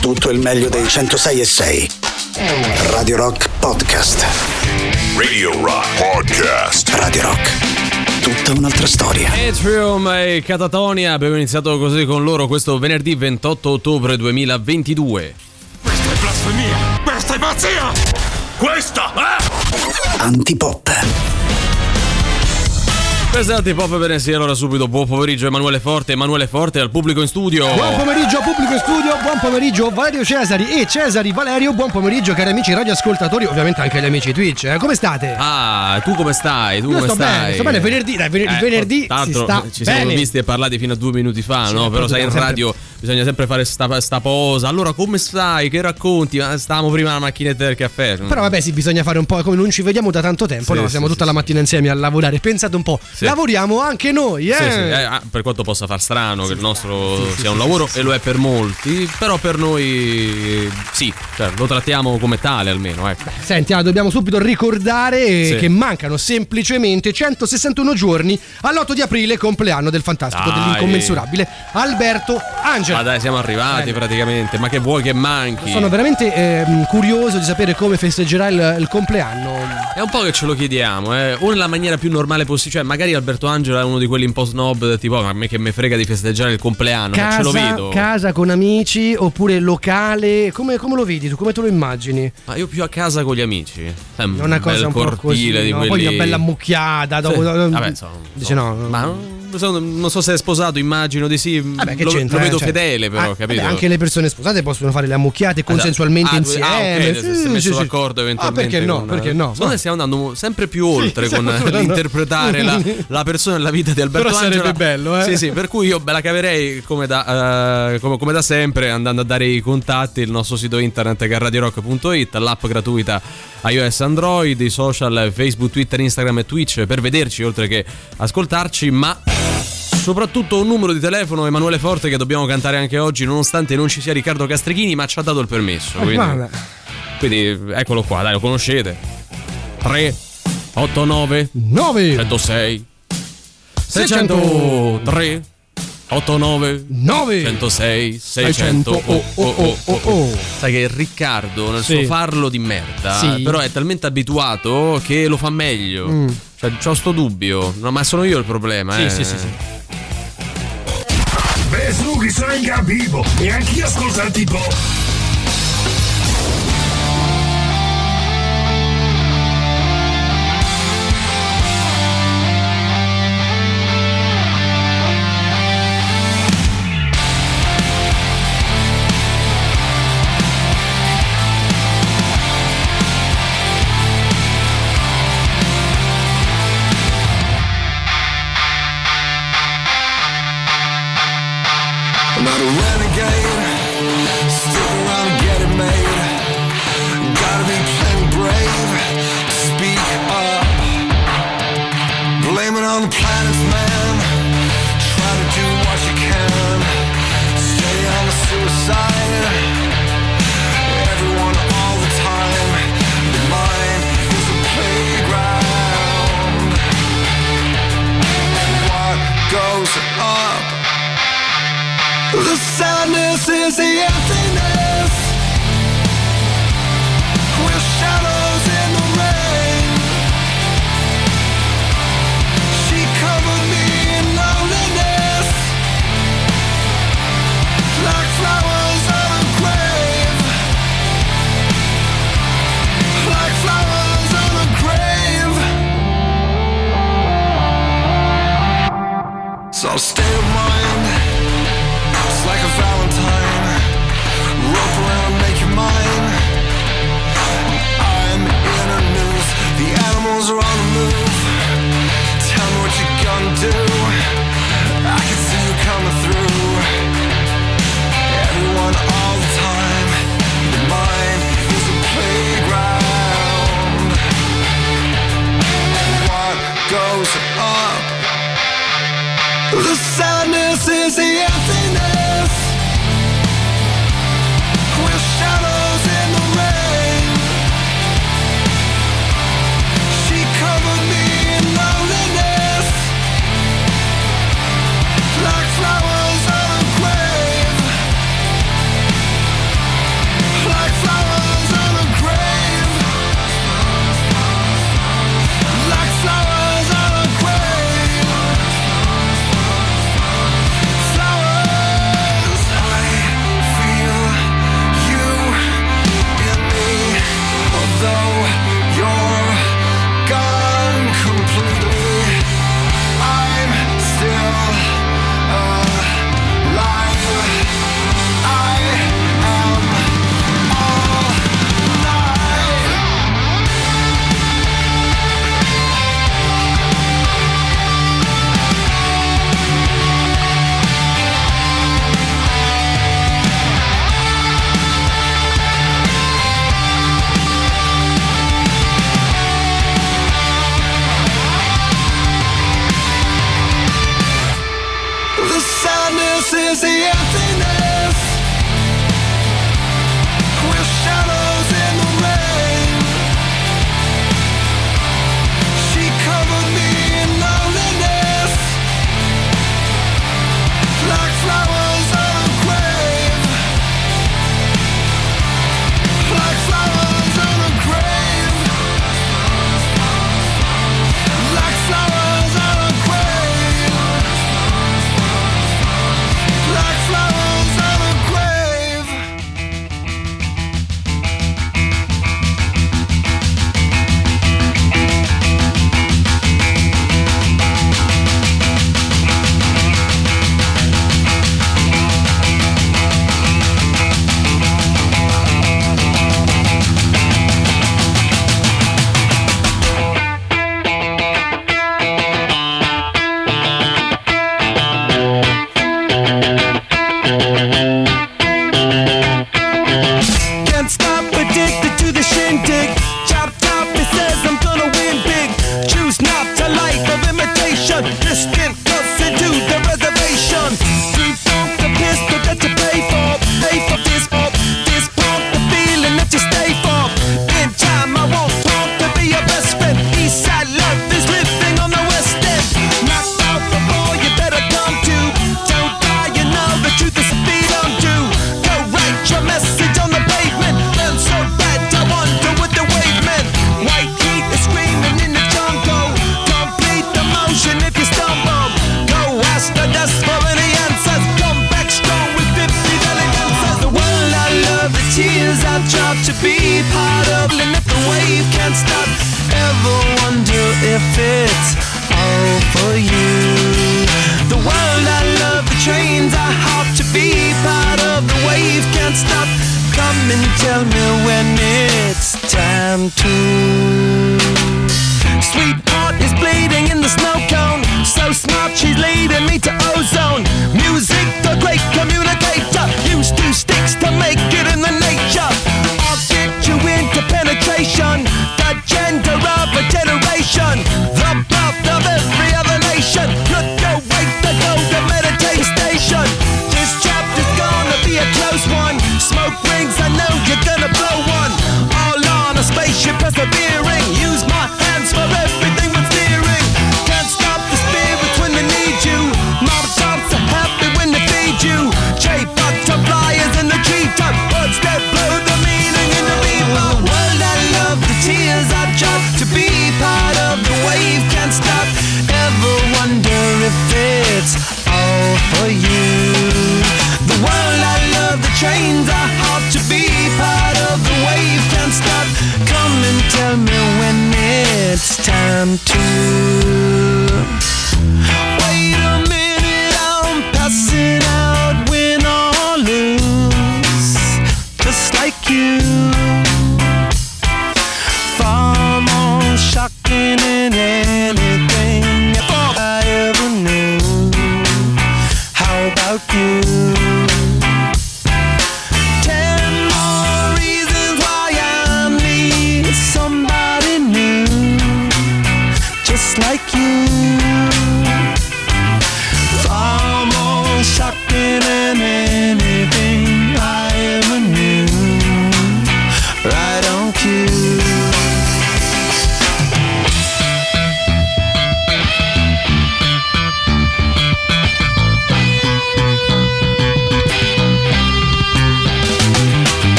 tutto il meglio dei 106 e 6. Radio Rock Podcast. Radio Rock Podcast. Radio Rock. Tutta un'altra storia. Atrium e Catatonia, abbiamo iniziato così con loro questo venerdì 28 ottobre 2022. Questa è blasfemia! Questa è pazzia! Questa è... Antipop. Presenti Pop Venesi, allora subito buon pomeriggio Emanuele Forte, Emanuele Forte al pubblico in studio. Buon pomeriggio pubblico in studio, buon pomeriggio Valerio Cesari e Cesari Valerio, buon pomeriggio cari amici radioascoltatori, ovviamente anche gli amici Twitch. Eh, come state? Ah, tu come stai? Tu Io come sto stai? bene, sto bene, venerdì, dai, venerdì, Eh, venerdì si sta ci siamo bene. visti e parlati fino a due minuti fa, Sì, no? Però sai in radio bisogna sempre fare sta, sta posa. Allora come stai? Che racconti? Ma stavamo prima alla macchinetta del caffè. Però vabbè sì, bisogna fare un po' come non ci vediamo da tanto tempo, Sì, no? Siamo sì, tutta sì. la mattina insieme a lavorare. Pensate un po', lavoriamo anche noi, eh? Eh, ah, per quanto possa far strano che il nostro sia un lavoro e lo è per molti, però per noi sì, cioè, lo trattiamo come tale almeno, ecco. Senti, ah, dobbiamo subito ricordare che mancano semplicemente 161 giorni all'8 di aprile, compleanno del fantastico, Dai. dell'incommensurabile Alberto Angela. Ma dai, siamo arrivati Bene. praticamente, ma che vuoi che manchi? Sono veramente ehm, curioso di sapere come festeggerà il, il compleanno. È un po' che ce lo chiediamo, eh. O nella maniera più normale possibile, cioè magari Alberto Angelo è uno di quelli un po' snob, tipo, "Oh, ma a me che me frega di festeggiare il compleanno, ma ce lo Casa, vedo. casa con amici oppure locale, come, come lo vedi tu? Come te lo immagini? Ma io più a casa con gli amici. È È una cosa un po' così, di no? quelli... poi una bella mucchiata. Dopo, Sì. Vabbè, insomma, dice no. Ma non so, non so se è sposato, immagino di sì. Vabbè, che lo, c'entra? lo eh? vedo Cioè, fedele, però, ah, capito? anche le persone sposate possono fare le ammucchiate consensualmente Ah, insieme. Ah, ok, se si è Sì, messo sì, sì. d'accordo eventualmente. Ah, perché no? con- Perché no? Secondo me stiamo andando sempre più oltre Sì, con l'interpretare la, la persona e la vita di Alberto Però sarebbe Angela. bello, eh? Sì, sì, per cui io me la caverei come da, eh, come, come da sempre andando a dare i contatti, il nostro sito internet che è radiorock.it, l'app gratuita iOS Android, i social Facebook, Twitter, Instagram e Twitch per vederci oltre che ascoltarci, ma soprattutto un numero di telefono Emanuele Forte che dobbiamo cantare anche oggi nonostante non ci sia Riccardo Castrichini ma ci ha dato il permesso Eh, quindi, quindi eccolo qua dai lo conoscete 3 8 9 9 106 603 89 9 106 600 oh, oh, oh, oh. Sai che Riccardo nel suo farlo di merda. Però è talmente abituato che lo fa meglio Mm. Cioè c'ho sto dubbio No ma sono io il problema Sì, eh. sì, sì, sì. Chi sono in capivo! E anch'io ascolto il tipo... not a renegade. Stick around and get it made. Gotta be plenty brave. Speak up. Blame it on the planet's man. is the emptiness. We're shadows in the rain. She covered me in loneliness. Like flowers on a grave. Like flowers on a grave. So stay my The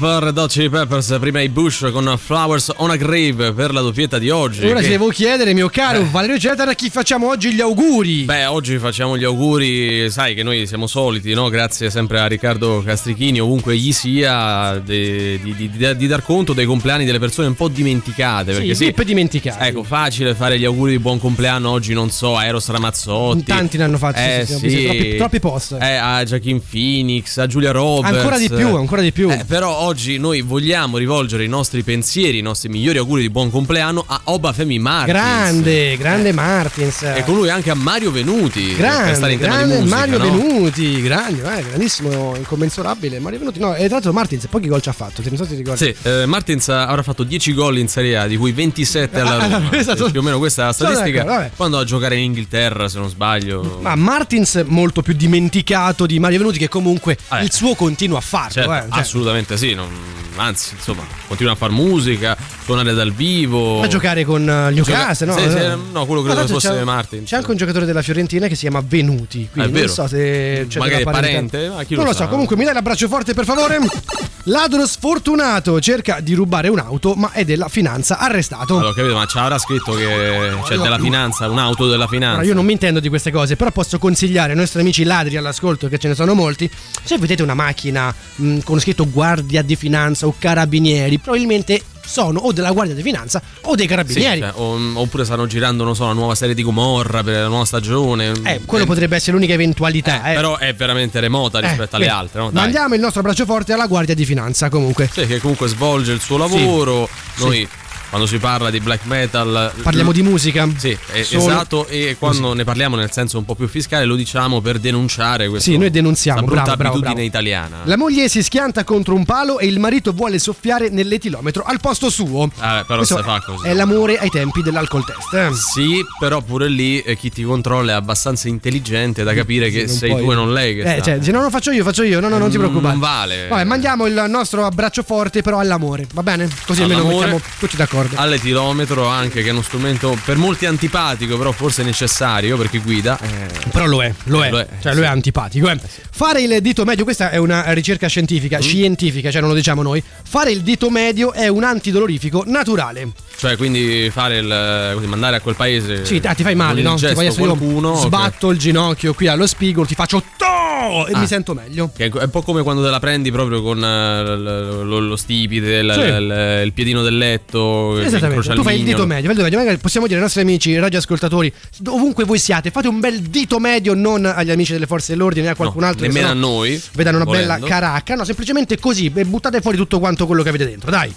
Stop, Red Hot Chili Peppers, prima i Bush con Flowers on a Grave per la doppietta di oggi. Ora che- ti devo chiedere, mio caro Valerio Cetera, a chi facciamo oggi gli auguri? Beh, oggi facciamo gli auguri, sai che noi siamo soliti, no? Grazie sempre a Riccardo Castrichini, ovunque gli sia, di, di- di- di dar conto dei compleanni delle persone un po' dimenticate. Perché sì, sì, VIP dimenticati. Ecco, facile fare gli auguri di buon compleanno oggi, non so, a Eros Ramazzotti. Tanti ne hanno fatti, sì, eh, sì, sì, visto troppi- troppi post. Eh, a Joaquin Phoenix, a Giulia Roberts. Ancora di più, ancora di più. Eh, però oggi noi vogliamo rivolgere i nostri pensieri, i nostri migliori auguri di buon compleanno a Obafemi Martins. grande, grande Martins. E con lui anche a Mario Venuti. per Grande, grande musica, Mario no? Venuti, grande, eh, grandissimo, incommensurabile. Mario Venuti, no, e tra l'altro Martins pochi gol ci ha fatto, ne so se ti ricordi? Sì, eh, Martins avrà fatto 10 gol in Serie A, di cui 27 alla Ah, Roma. esatto. Eh, Più o meno questa è la statistica. d'accordo. Quando a giocare in Inghilterra, se non sbaglio. Ma Martins molto più dimenticato di Mario Venuti che comunque Ah, eh. il suo continua a farlo. Certo, eh, cioè, assolutamente sì. Non- anzi, insomma, continua a fare musica, suonare dal vivo. a giocare con uh, Newcastle, no? Sì, sì, Eh. no, quello credo fosse c'è- Martins. C'è anche un giocatore della Fiorentina che si chiama Venuti. Quindi Ah, è non so se c'è Magari della parente, ma non lo so. Comunque, mi dai l'abbraccio forte, per favore. Ladro sfortunato cerca di rubare un'auto, ma è della finanza arrestato. Allora, capito, ma ci avrà scritto che c'è della finanza, un'auto della finanza. Allora, io non mi intendo di queste cose, però posso consigliare ai nostri amici ladri all'ascolto, che ce ne sono molti, se vedete una macchina mh, con scritto guardia di finanza o carabinieri, probabilmente sono o della guardia di finanza o dei Sì, carabinieri. cioè, o- oppure stanno girando, non so, una nuova serie di Gomorra per la nuova stagione. eh, quello Eh, potrebbe essere l'unica eventualità. eh. Però è veramente remota Eh, rispetto alle altre, no? Mandiamo il nostro braccio forte alla guardia di finanza, comunque. Sì, che comunque svolge il suo lavoro. Noi, quando si parla di black metal. Parliamo di musica. Sì, Solo- esatto. E quando ne parliamo nel senso un po' più fiscale, lo diciamo per denunciare questo, Sì, noi denunziamo, questa brutta bravo, bravo, abitudine bravo. italiana. La moglie si schianta contro un palo e il marito vuole soffiare nell'etilometro al posto suo. Ah, però se fa così. È l'amore ai tempi dell'alcol test. eh. Sì, però pure lì eh, chi ti controlla è abbastanza intelligente da capire che non sei puoi- tu e non lei che Eh, sta. cioè, dice, no, no, faccio io, faccio io. No, no, non ti Mm, preoccupare. non vale. Vabbè, mandiamo il nostro abbraccio forte, però all'amore, va bene? Così almeno All'amore. mettiamo tutti d'accordo. D'accordo. all'etilometro anche che è uno strumento per molti antipatico, però forse necessario per chi guida. eh, Però lo è, lo è, Lo è, cioè sì. lo è antipatico. eh. Fare il dito medio, questa è una ricerca scientifica, Mm. scientifica, cioè non lo diciamo noi. Fare il dito medio è un antidolorifico naturale. Cioè, quindi fare il. così, mandare a quel paese. Sì, ah, ti fai male, no? Ti fai qualcuno. io sbatto il ginocchio qui allo spigolo, ti faccio to e Ah. mi sento meglio. Che è un po' come quando te la prendi proprio con eh, l- lo, lo stipite, il, Sì. il- il piedino del letto. Esattamente, tu fai il dito medio, fai il dito medio. Magari possiamo dire ai nostri amici radioascoltatori, ovunque voi siate, fate un bel dito medio, non agli amici delle forze dell'ordine, né a qualcun No, altro. nemmeno a noi, Vedano una volendo. bella caracca, no, semplicemente così, e buttate fuori tutto quanto quello che avete dentro, dai.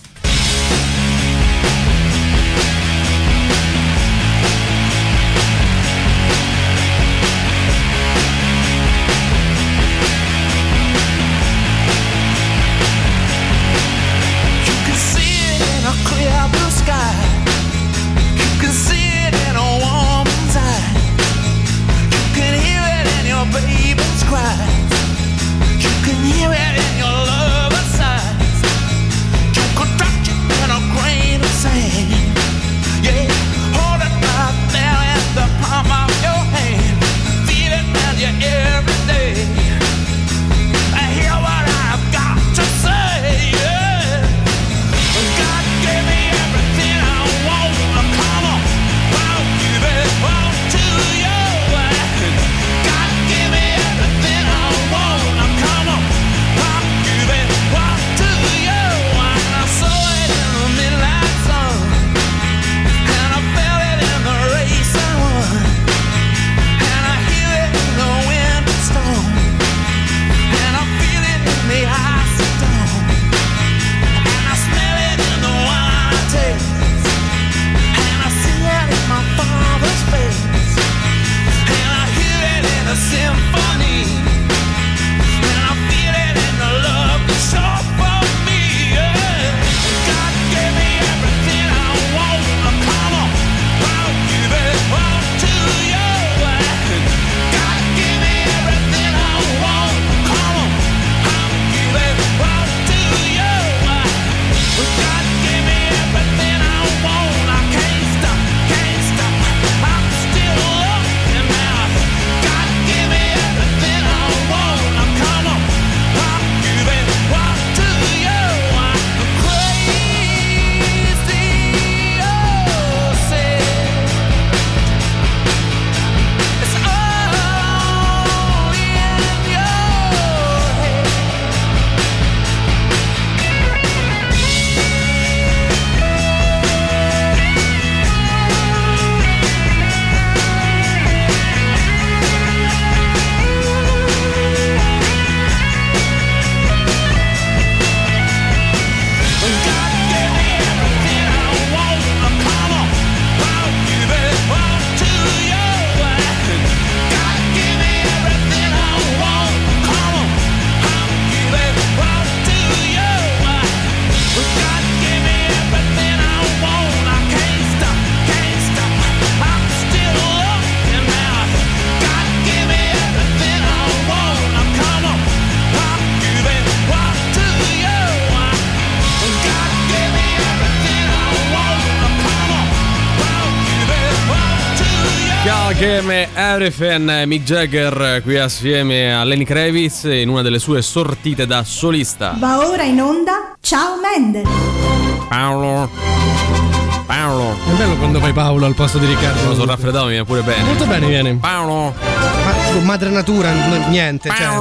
You. God Gave Me Everything, Mick Jagger qui assieme a Lenny Kravitz in una delle sue sortite da solista. Va ora in onda Ciao Mendel. Paolo. Paolo. È bello quando fai Paolo al posto di Riccardo. Me sono raffreddato, mi viene pure bene. Molto bene viene. Paolo. Ma madre natura, niente. Cioè.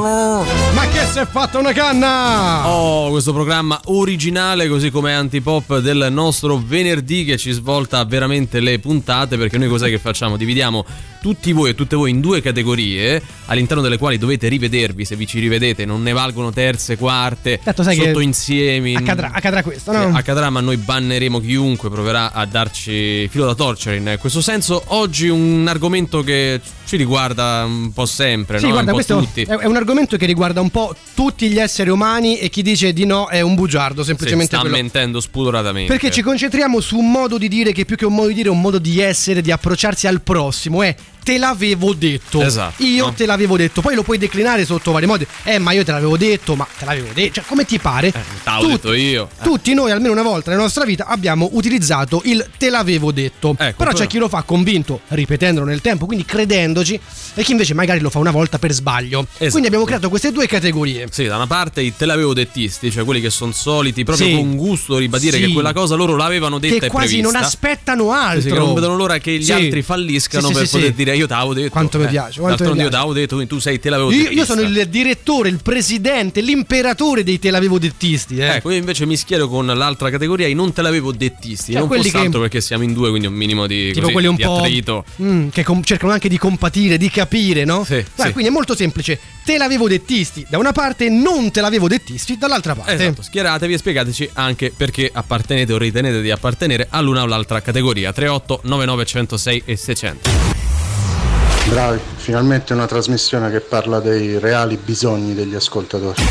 Ma che si è fatta una canna? Oh, questo programma originale, così come antipop del nostro venerdì che ci svolta veramente le puntate. Perché noi cos'è che facciamo? Dividiamo tutti voi e tutte voi in due categorie, all'interno delle quali dovete rivedervi. Se vi ci rivedete, non ne valgono terze, quarte, Tanto sai sotto che insiemi. Accadrà, accadrà questo, no? Sì, accadrà, ma noi banneremo chiunque proverà a darci filo da torcere in questo senso. Oggi un argomento che ci riguarda un po' sempre, Sì, no? guarda, po' questo tutti. è un argomento che riguarda un po' tutti gli esseri umani e chi dice di no è un bugiardo, Sì, semplicemente sta quello. mentendo spudoratamente. Perché ci concentriamo su un modo di dire che più che un modo di dire è un modo di essere, di approcciarsi al prossimo, è te l'avevo detto. Esatto, Io no? te l'avevo detto. Poi lo puoi declinare sotto vari modi. Eh, ma io te l'avevo detto, ma te l'avevo detto. Cioè, come ti pare? Eh, t'avevo detto io. Eh. Tutti noi, almeno una volta nella nostra vita, abbiamo utilizzato il te l'avevo detto. Ecco, però c'è chi lo fa convinto, ripetendolo nel tempo, quindi credendoci, e chi invece magari lo fa una volta per sbaglio. Esatto. Quindi abbiamo creato queste due categorie. Sì, da una parte i te l'avevo dettisti, cioè quelli che sono soliti proprio Sì. con gusto ribadire Sì. che quella cosa loro l'avevano detta Che e quasi non prevista. aspettano altro. Sì, sì, che non vedono l'ora che gli altri falliscano per poter sì. Dire io t'avevo detto. Quanto mi Eh, piace, quanto mi d'altronde io piace. t'avevo detto, tu sei te l'avevo Io, detto. io sono il direttore, il presidente, l'imperatore dei te l'avevo dettisti. Eh. Ecco, io invece mi schiero con l'altra categoria, i non te l'avevo dettisti. Cioè, non fosse che- altro perché siamo in due, quindi un minimo di, tipo così, quelli un po' attrito. mm, che com- cercano anche di compatire, di capire, no? Sì, Dai, sì. Quindi è molto semplice. Te l'avevo dettisti da una parte, non te l'avevo dettisti dall'altra parte. Esatto, schieratevi e spiegateci anche perché appartenete o ritenete di appartenere all'una o l'altra categoria. 38 99 106 e 600. Bravi, finalmente una trasmissione che parla dei reali bisogni degli ascoltatori.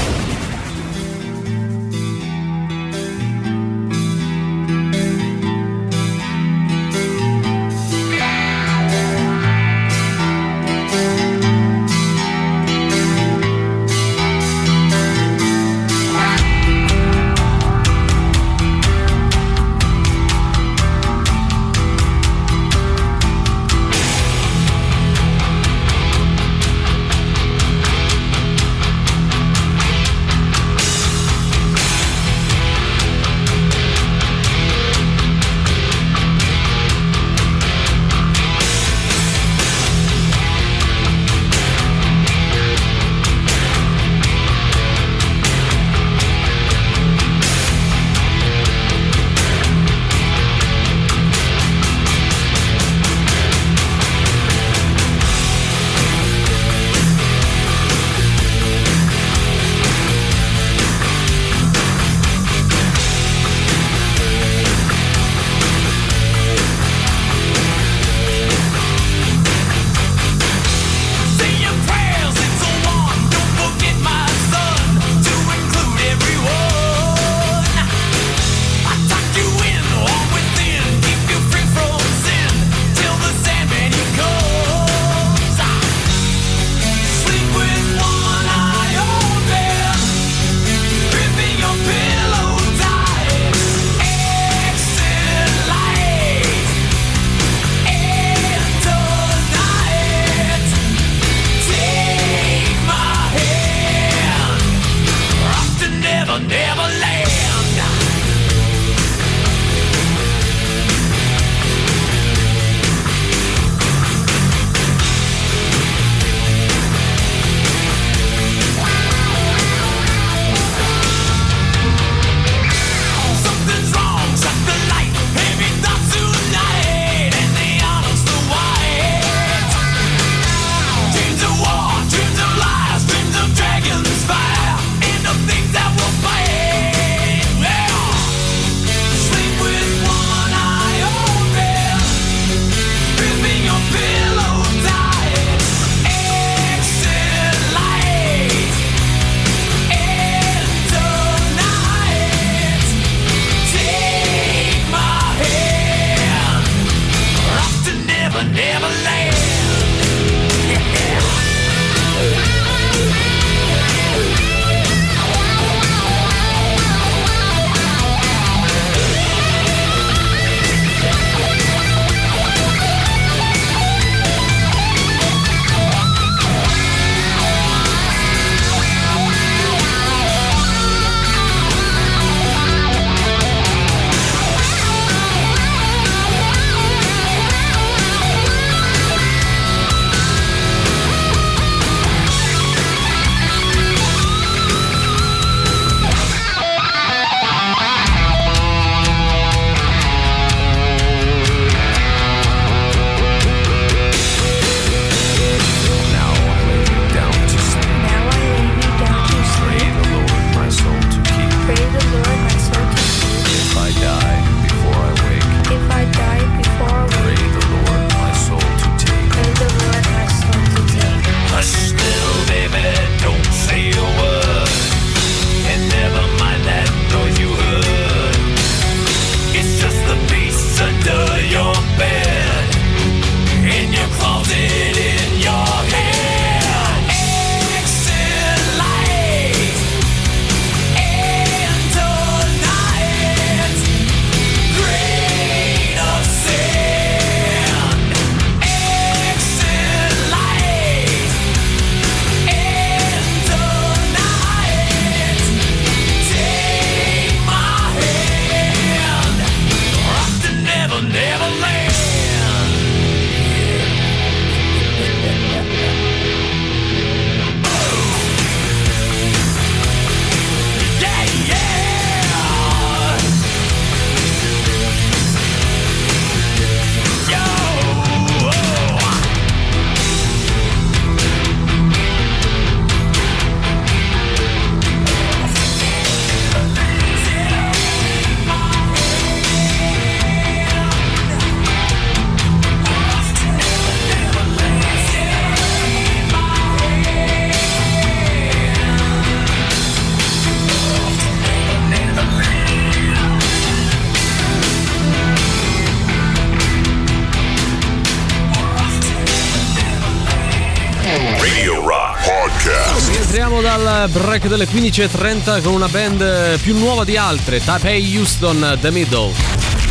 Break delle 15.30 con una band più nuova di altre, Taipei Houston The Middle.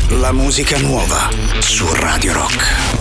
La musica nuova su Radio Rock.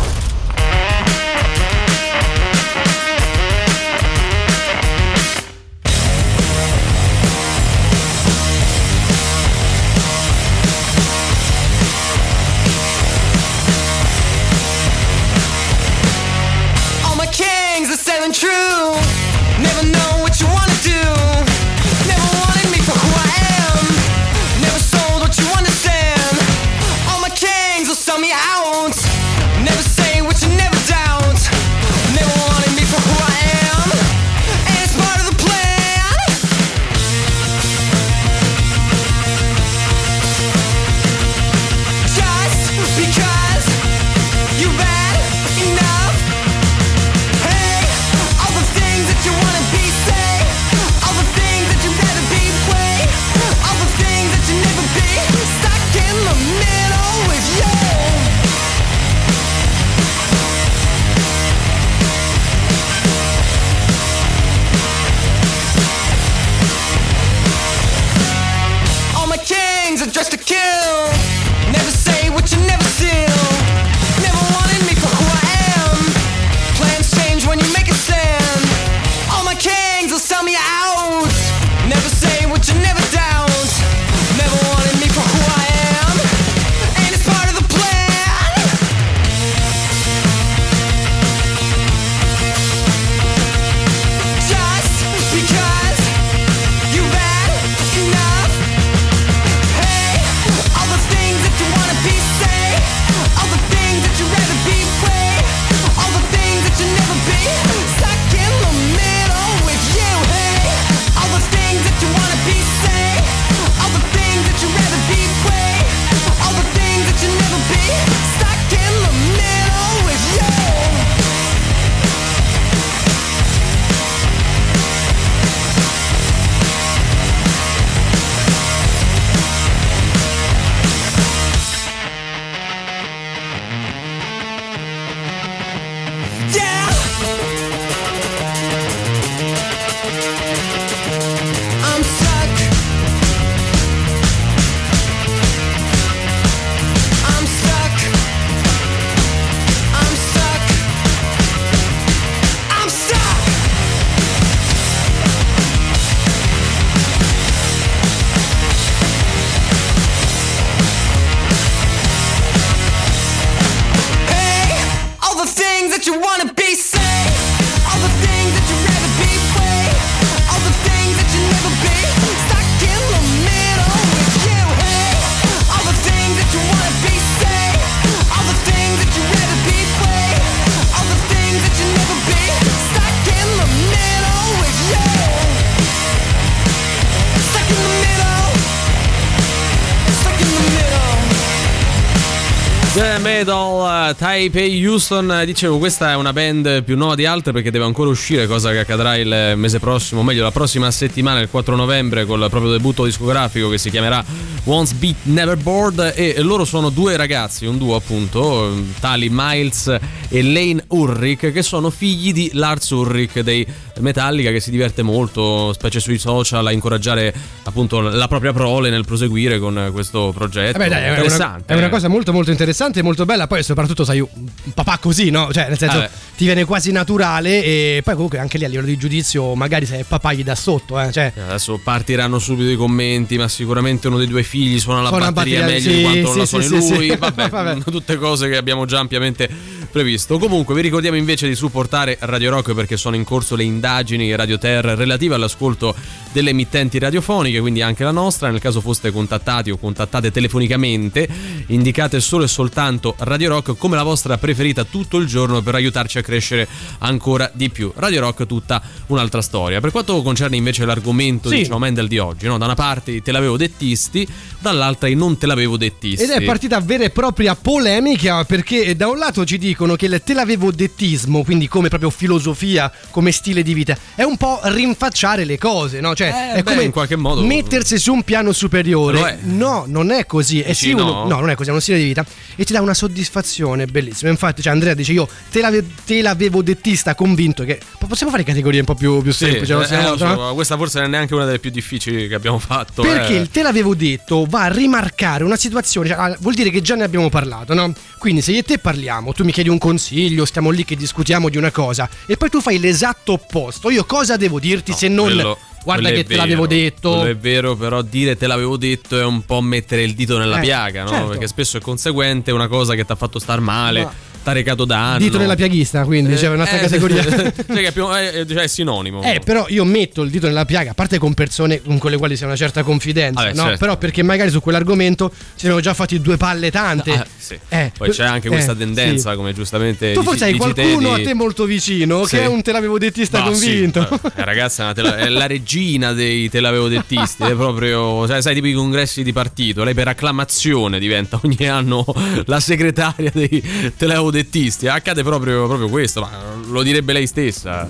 Taipei Houston, dicevo questa è una band più nuova di altre perché deve ancora uscire, cosa che accadrà il mese prossimo, o meglio la prossima settimana, il 4 novembre, col proprio debutto discografico che si chiamerà Once Beat Never Bored. E loro sono due ragazzi, un duo appunto, tali Miles e Lane Ulrich, che sono figli di Lars Ulrich dei Metallica che si diverte molto, specie sui social, a incoraggiare appunto la propria prole nel proseguire con questo progetto. Vabbè, dai, è una, è una eh. cosa molto molto interessante e molto bella. Poi soprattutto sai un papà così, no? Cioè, nel senso, Vabbè. ti viene quasi naturale e poi comunque anche lì a livello di giudizio, magari se è papà gli dà sotto, eh. Cioè, Adesso partiranno subito i commenti, ma sicuramente uno dei due figli suona la Suona batteria, batteria, meglio di sì, quanto non la sì, suoni sì, sì, lui. sì. Vabbè, Vabbè. tutte cose che abbiamo già ampiamente previsto. Comunque, vi ricordiamo invece di supportare Radio Rock perché sono in corso le indagini Radio Terra relative all'ascolto delle emittenti radiofoniche, quindi anche la nostra. Nel caso foste contattati o contattate telefonicamente, indicate solo e soltanto Radio Rock come la vostra preferita tutto il giorno per aiutarci a crescere ancora di più. Radio Rock tutta un'altra storia. Per quanto concerne invece l'argomento Sì. di Ciao Mendel di oggi, no? da una parte te l'avevo dettisti, dall'altra i non te l'avevo dettisti. Ed è partita vera e propria polemica perché da un lato ci dicono dicono che il te l'avevo dettismo, quindi come proprio filosofia, come stile di vita, è un po' rinfacciare le cose, no? Cioè, Eh, è beh, come in qualche modo- mettersi su un piano superiore. No, non è così. È sì uno- no? no, non è così, è uno stile di vita e ti dà una soddisfazione bellissima. Infatti, cioè, Andrea dice: Io te, l'ave- te l'avevo dettista convinto che. Possiamo fare categorie un po' più, più Sì, semplici? eh, lo so, questa forse non è neanche una delle più difficili che abbiamo fatto. Perché eh. il te l'avevo detto va a rimarcare una situazione, cioè, ah, vuol dire che già ne abbiamo parlato, no? Quindi se io e te parliamo, tu mi chiedi un consiglio, stiamo lì che discutiamo di una cosa e poi tu fai l'esatto opposto, io cosa devo dirti No, se non quello- guarda quello che te l'avevo vero, detto? Quello è vero, però dire te l'avevo detto è un po' mettere il dito nella Eh, piaga, no? certo. Perché spesso è conseguente una cosa che ti ha fatto star male, Ma- ti ha recato danno. Dito nella piaghista, quindi c'è un'altra Eh, categoria. cioè che è, più- è- cioè è sinonimo. Eh, però io metto il dito nella piaga, a parte con persone con le quali c'è una certa confidenza, Vabbè, no? certo. Però perché magari su quell'argomento ci siamo già fatti due palle tante. Ah, sì. Eh, Poi c'è anche questa eh, tendenza, sì. come giustamente Tu forse hai qualcuno di- a te molto vicino Sì. che è un te l'avevo dettista sì, convinto. eh, ragazza, tela- è la regina dei te l'avevo dettisti. È proprio, sai, sai, tipo i congressi di partito. Lei per acclamazione diventa ogni anno la segretaria dei te l'avevo dettisti. Accade proprio, proprio questo, ma lo direbbe lei stessa.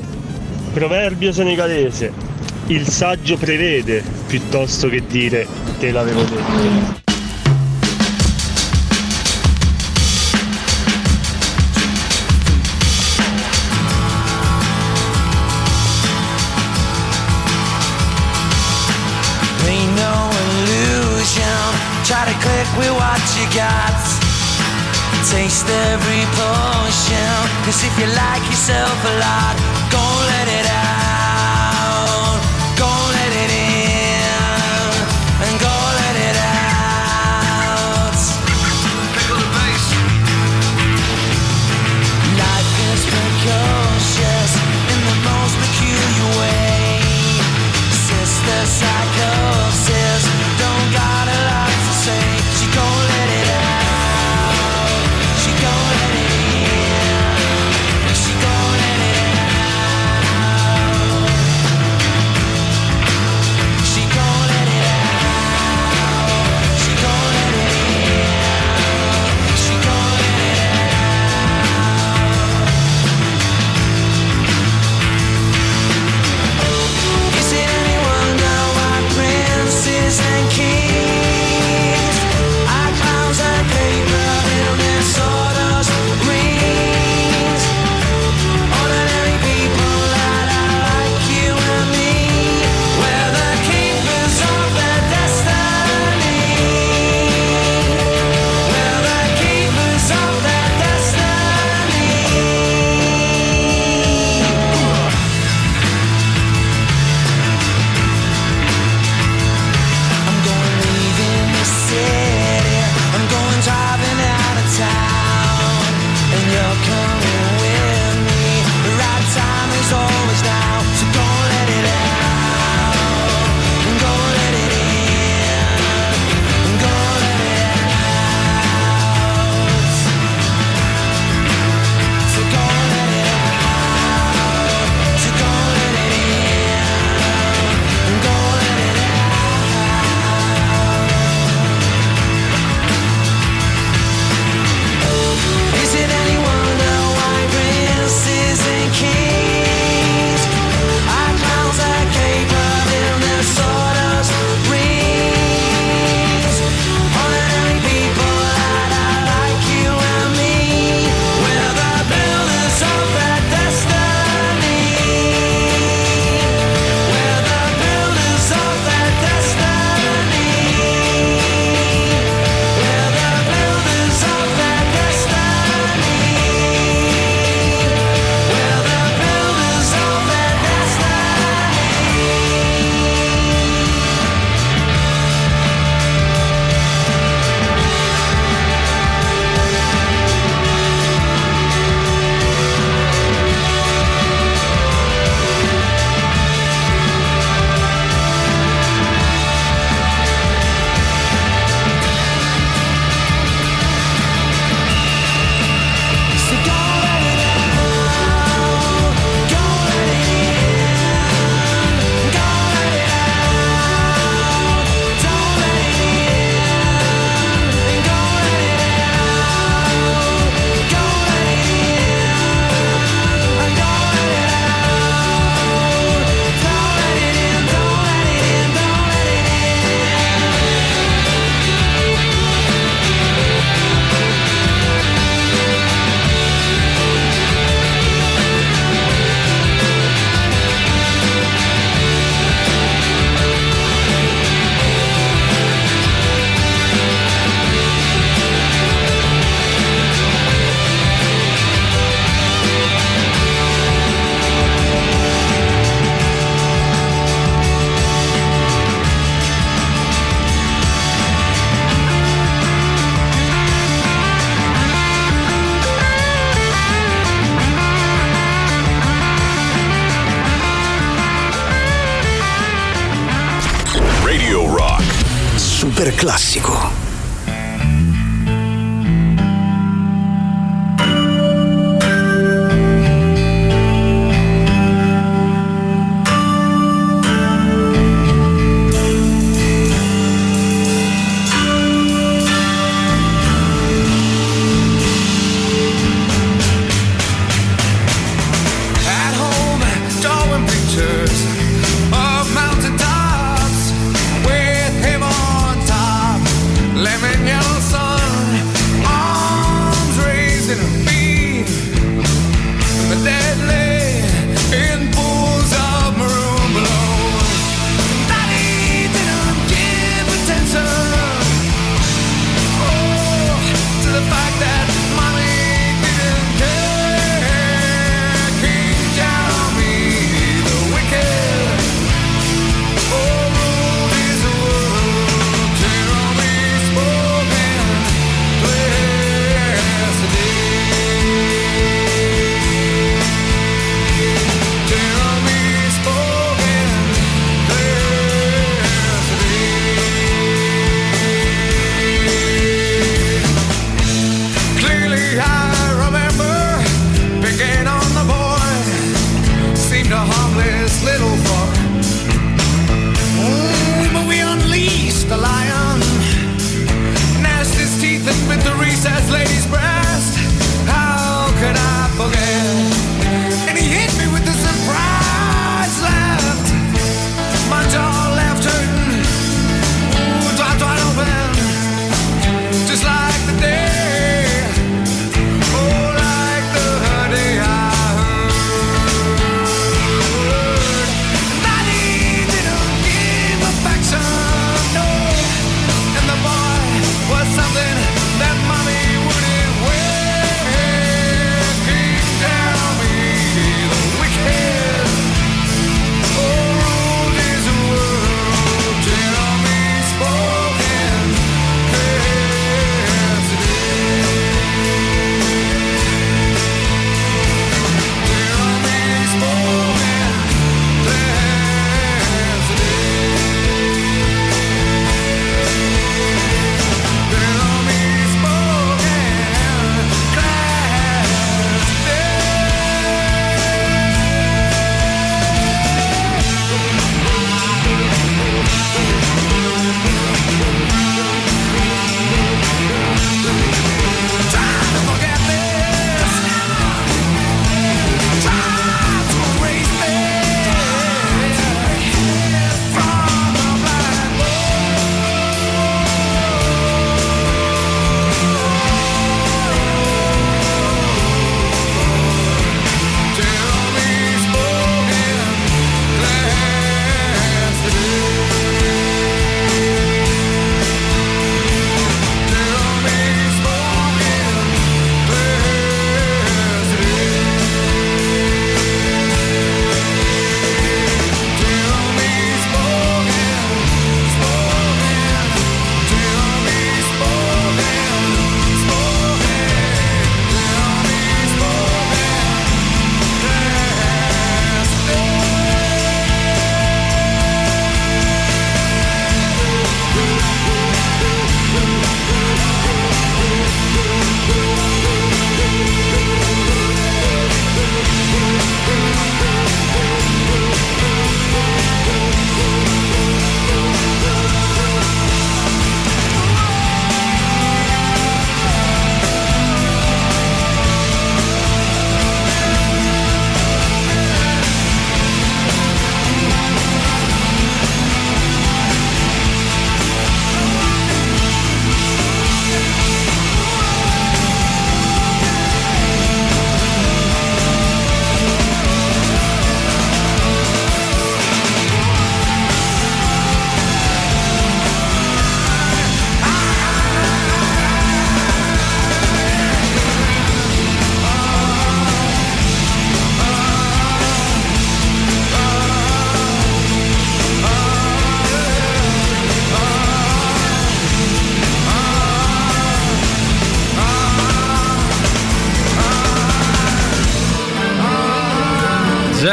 Proverbio senegalese. Il saggio prevede piuttosto che dire te l'avevo detto. Try to click with what you got. Taste every potion. Cause if you like yourself a lot, go let it out.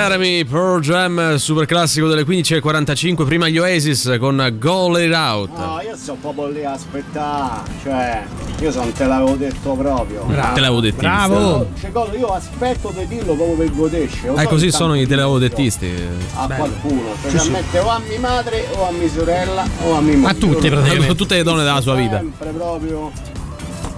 Jeremy Pearl Jam, super classico delle 15.45, prima gli Oasis con Go Let It Out. No, io sto proprio lì a aspettare, cioè, io non te l'avevo detto proprio. Bravo. Te l'avevo detto. Bravo. Cioè, cosa, io aspetto di dirlo proprio per godesce. Eh, così sono i teleaudettisti. A qualcuno, cioè sì, sì. o a mia madre o a mia sorella o a mia moglie. A tutti praticamente. Tutte le donne della sua vita. Sempre proprio.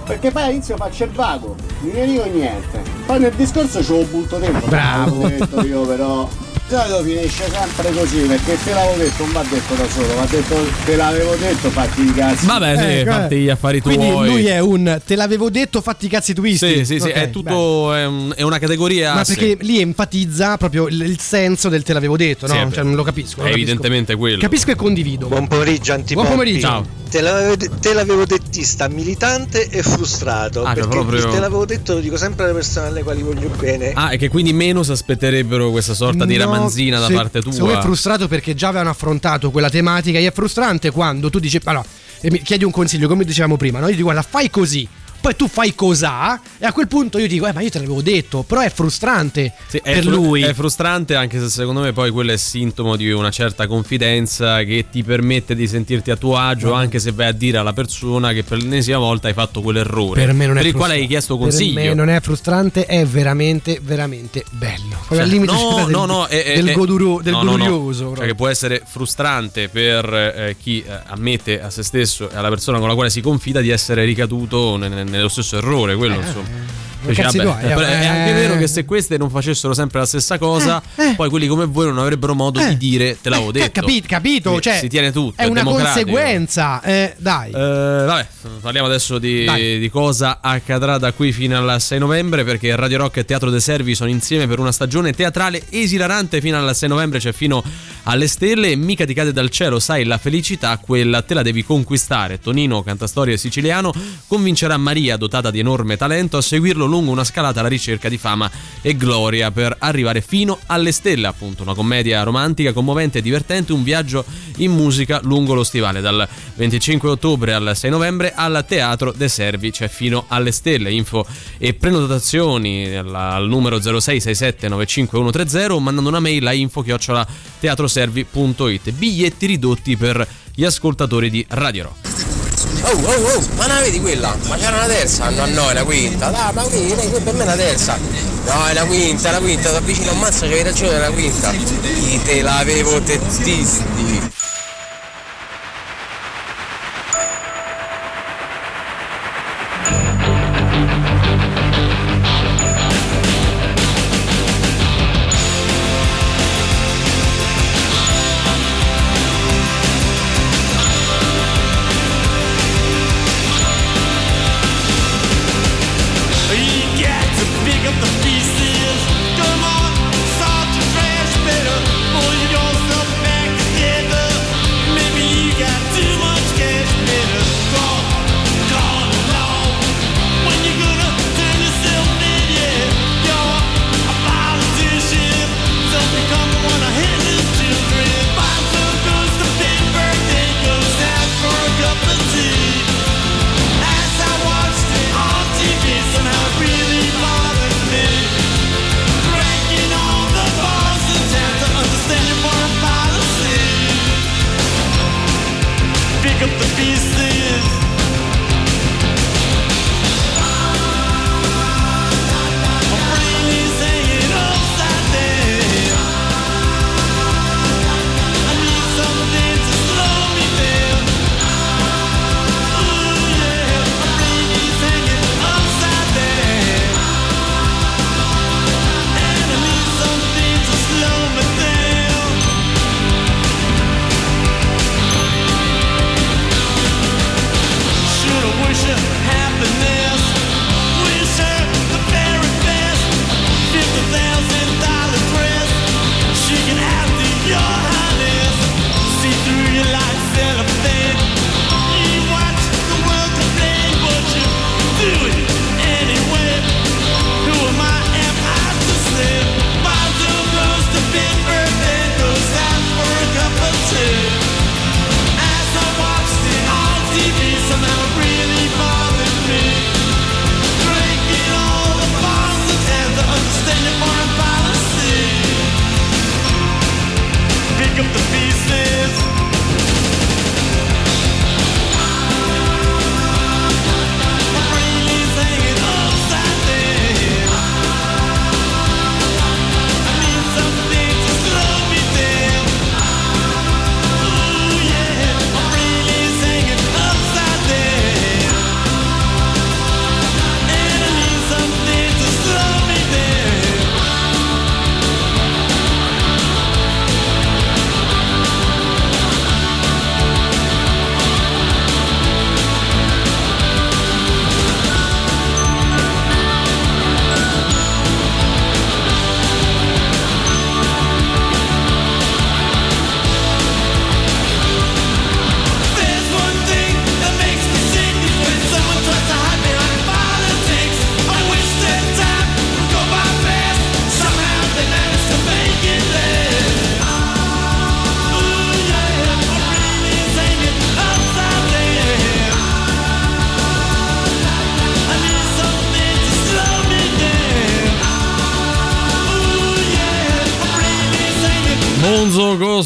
Perché poi all'inizio faccio il vago, non ne dico niente. Poi nel discorso ce lo butto dentro. Bravo. Detto io però. Di solito finisce sempre così perché te l'avevo detto, non va detto da solo, va detto te l'avevo detto, fatti i cazzi. Vabbè, sì, Ecco, fatti gli affari tuoi. Quindi lui è un te l'avevo detto, fatti i cazzi twisti. Sì, sì, sì, Ok, è tutto. È, un- è una categoria. Ma perché lì enfatizza proprio il, il senso del te l'avevo detto, no? Sì, cioè, non lo capisco. È lo capisco. evidentemente quello. Capisco e condivido. Buon pomeriggio Antipoppi. Buon pomeriggio. Ciao. Te l'avevo, te l'avevo dettista militante e frustrato. Ah, cioè perché proprio- te l'avevo detto lo dico sempre alle persone alle quali voglio bene. Ah, e che quindi meno si aspetterebbero questa sorta di No, ramanzina da se- parte tua. Secondo me è frustrato perché già avevano affrontato quella tematica. E è frustrante quando tu dici. Allora, e mi chiedi un consiglio, come dicevamo prima, no? Io dico, guarda, fai così. Poi tu fai cos'ha e a quel punto io dico, eh ma io te l'avevo detto, però è frustrante Sì, è per fru- lui. È frustrante anche se secondo me poi quello è sintomo di una certa confidenza che ti permette di sentirti a tuo agio anche se vai a dire alla persona che per l'ennesima volta hai fatto quell'errore. Per me non è il quale hai chiesto Per consiglio. me non è frustrante, è veramente, veramente bello. Cioè, al limite no, no, del, no, è- è- del, è- goduro- del no, no, no. glorioso. Cioè che può essere frustrante per eh, chi eh, ammette a se stesso e alla persona con la quale si confida di essere ricaduto ne- ne- nello stesso errore, quello insomma. Dici, cazzi vabbè, vuoi, eh, è anche eh. vero che se queste non facessero sempre la stessa cosa, Eh, eh. poi quelli come voi non avrebbero modo di Eh. dire te l'avevo Eh, detto. capi- capito? Quindi Cioè, si tiene tutto. È una democratico. conseguenza. Eh, dai. Eh, vabbè, parliamo adesso di, di cosa accadrà da qui fino al 6 novembre perché Radio Rock e Teatro dei Servi sono insieme per una stagione teatrale esilarante fino al 6 novembre, cioè fino alle stelle mica ti cade dal cielo, sai la felicità quella te la devi conquistare. Tonino, cantastorie siciliano, convincerà Maria, dotata di enorme talento, a seguirlo lungo una scalata alla ricerca di fama e gloria per arrivare fino alle stelle, appunto, una commedia romantica, commovente e divertente, un viaggio in musica lungo lo stivale dal 25 ottobre al 6 novembre al Teatro De Servi, cioè fino alle stelle. Info e prenotazioni al, numero 0667 95130 o mandando una mail a info teatroservi.it. Biglietti ridotti per gli ascoltatori di Radio Rock. Oh, oh, oh, ma la vedi quella? Ma c'era una terza? No, no, è una quinta. Dai, ma qui, lei, per me è una terza. No, è una quinta, è una quinta, ti avvicino un mazzo, c'avevi ragione, è una quinta. Io te l'avevo tettisti.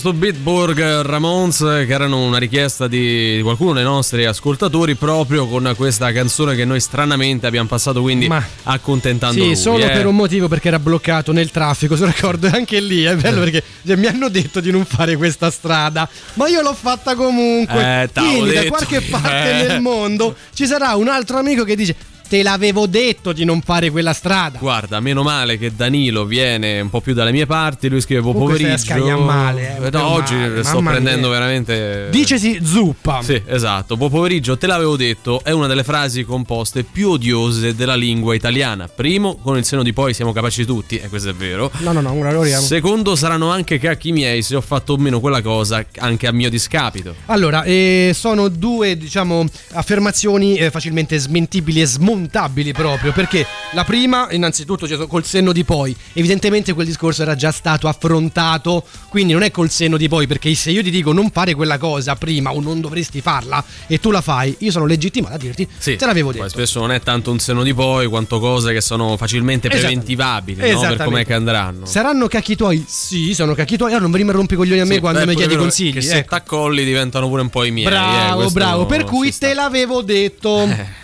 Ghost Bitburg Ramones che erano una richiesta di qualcuno dei nostri ascoltatori proprio con questa canzone che noi stranamente abbiamo passato quindi Ma- accontentando Sì, lui, solo eh. per un motivo perché era bloccato nel traffico, se ricordo anche lì, è bello perché cioè, mi hanno detto di non fare questa strada, ma io l'ho fatta comunque. Eh, Quindi da qualche parte Eh. nel mondo ci sarà un altro amico che dice "Te l'avevo detto di non fare quella strada". Guarda, meno male che Danilo viene un po' più dalle mie parti, lui scrive buon Comunque pomeriggio. male, eh, No, oggi male, sto prendendo mia. veramente Dicesi zuppa. Sì, esatto. Buon pomeriggio, te l'avevo detto, è una delle frasi composte più odiose della lingua italiana. Primo, con il seno di poi siamo capaci tutti, e questo è vero. No, no, no, ora lo riamo. Secondo, saranno anche cacchi miei se ho fatto o meno quella cosa, anche a mio discapito. Allora, eh, sono due, diciamo, affermazioni eh, facilmente smentibili e smontabili proprio. Perché la prima, innanzitutto, cioè, col senno di poi. Evidentemente quel discorso era già stato affrontato. Quindi non è col senno di poi. Perché se io ti dico non fare quella cosa prima o non dovresti farla e tu la fai, io sono legittimato a dirti Sì, te l'avevo poi detto. spesso non è tanto un seno di poi quanto cose che sono facilmente Esatto. preventivabili, no? Per com'è che andranno. Saranno cacchi tuoi? Sì, sono cacchi tuoi. Allora non venire a rompere i coglioni a me Sì, quando beh, mi chiedi consigli. Che se ecco. t'accolli diventano pure un po' i miei. eh, Bravo, questo bravo. Per cui sta. te l'avevo detto.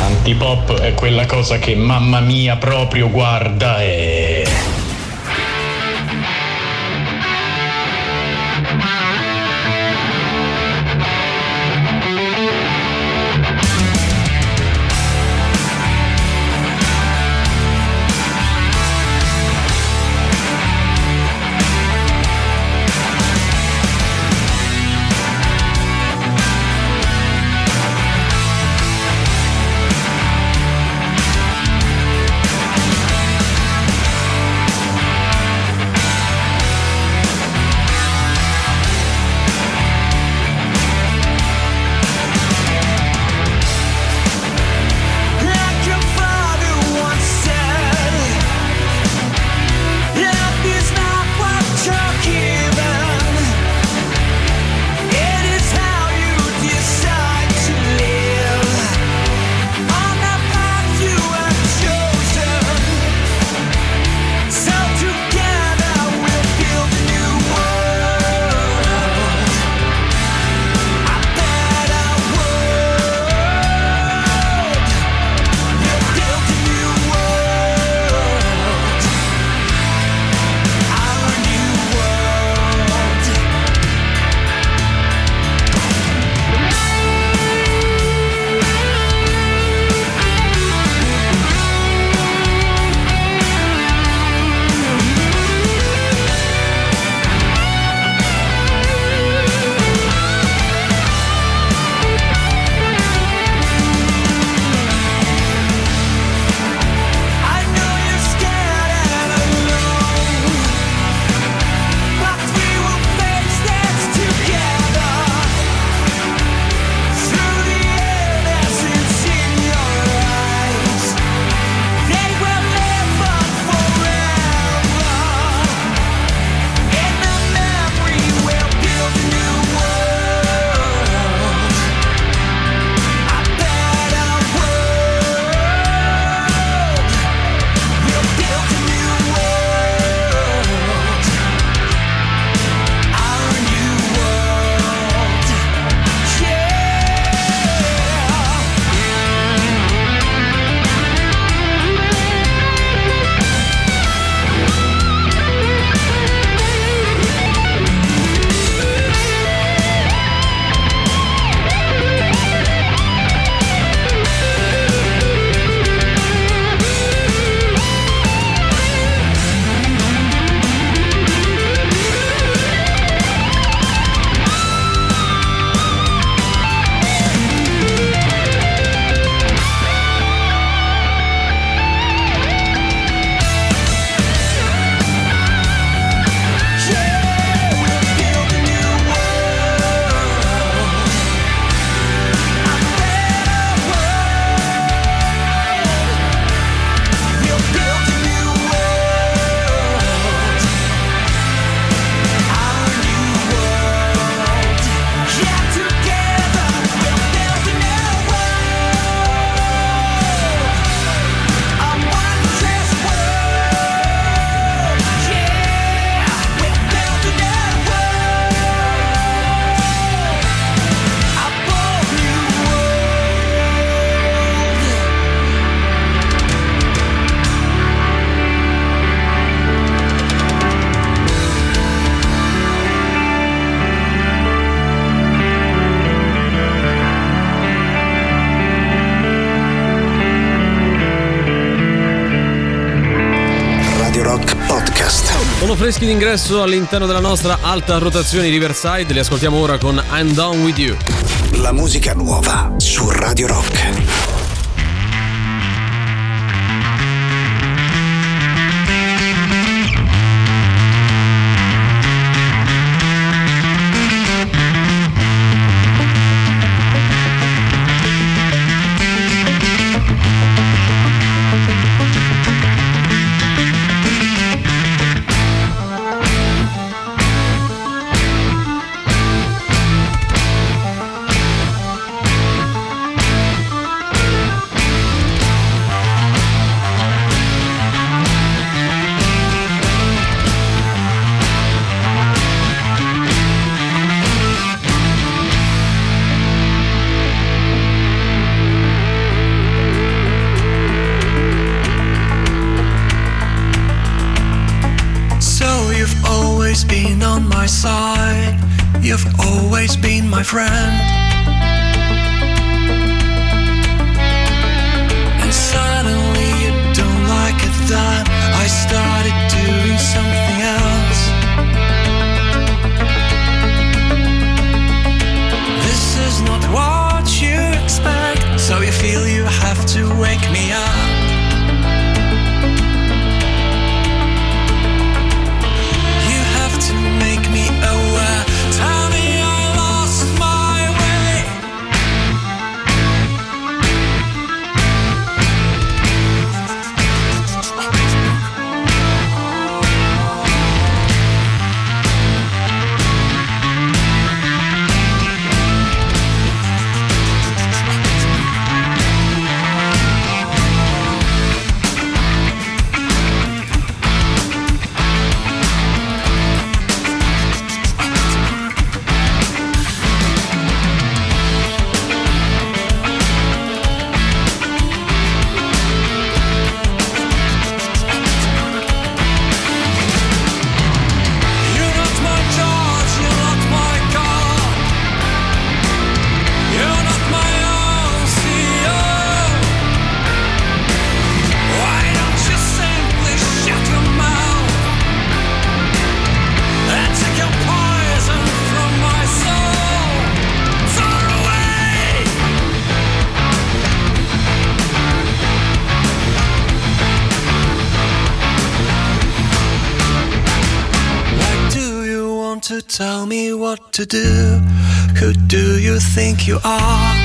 Antipop è quella cosa che mamma mia proprio guarda e... freschi d'ingresso all'interno della nostra alta rotazione Riverside, li ascoltiamo ora con I'm Done With You. La musica nuova su Radio Rock. to do. Who do you think you are?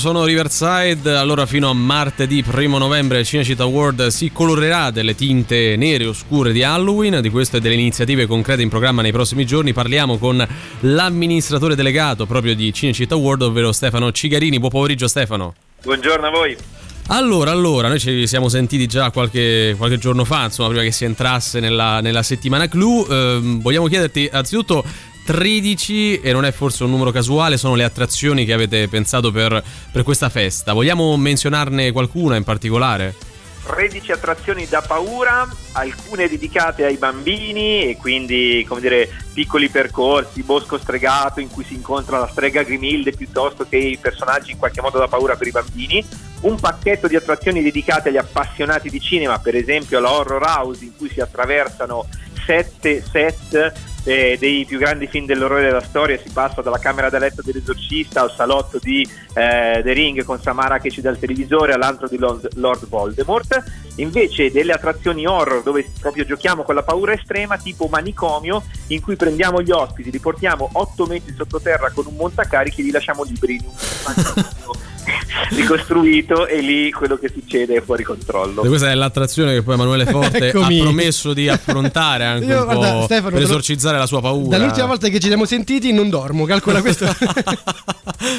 Sono Riverside. Allora, fino a martedì 1 novembre, il Cinecittà World si colorerà delle tinte nere e oscure di Halloween. Di questo e delle iniziative concrete in programma nei prossimi giorni parliamo con l'amministratore delegato proprio di Cinecittà World, ovvero Stefano Cigarini. Buon pomeriggio, Stefano. Buongiorno a voi. Allora, allora, noi ci siamo sentiti già qualche, qualche giorno fa, insomma, prima che si entrasse nella, nella settimana clou. Ehm, vogliamo chiederti anzitutto 13 e non è forse un numero casuale, sono le attrazioni che avete pensato per, per questa festa. Vogliamo menzionarne qualcuna in particolare? 13 attrazioni da paura, alcune dedicate ai bambini e quindi, come dire, piccoli percorsi, bosco stregato in cui si incontra la strega Grimilde piuttosto che i personaggi in qualche modo da paura per i bambini, un pacchetto di attrazioni dedicate agli appassionati di cinema, per esempio la Horror House in cui si attraversano sette set eh, dei più grandi film dell'orrore della storia, si passa dalla camera da letto dell'esorcista al salotto di eh, The Ring con Samara che ci dà il televisore all'antro di Lord, Lord Voldemort. Invece delle attrazioni horror dove proprio giochiamo con la paura estrema, tipo manicomio, in cui prendiamo gli ospiti, li portiamo 8 metri sottoterra con un montacarichi e li lasciamo liberi in un manicomio ricostruito e lì quello che succede è fuori controllo. E questa è l'attrazione che poi Emanuele Forte ha promesso di affrontare anche Io, un po' guarda, Stefano, per esorcizzare la sua paura. Dall'ultima volta che ci siamo sentiti non dormo, calcola questo.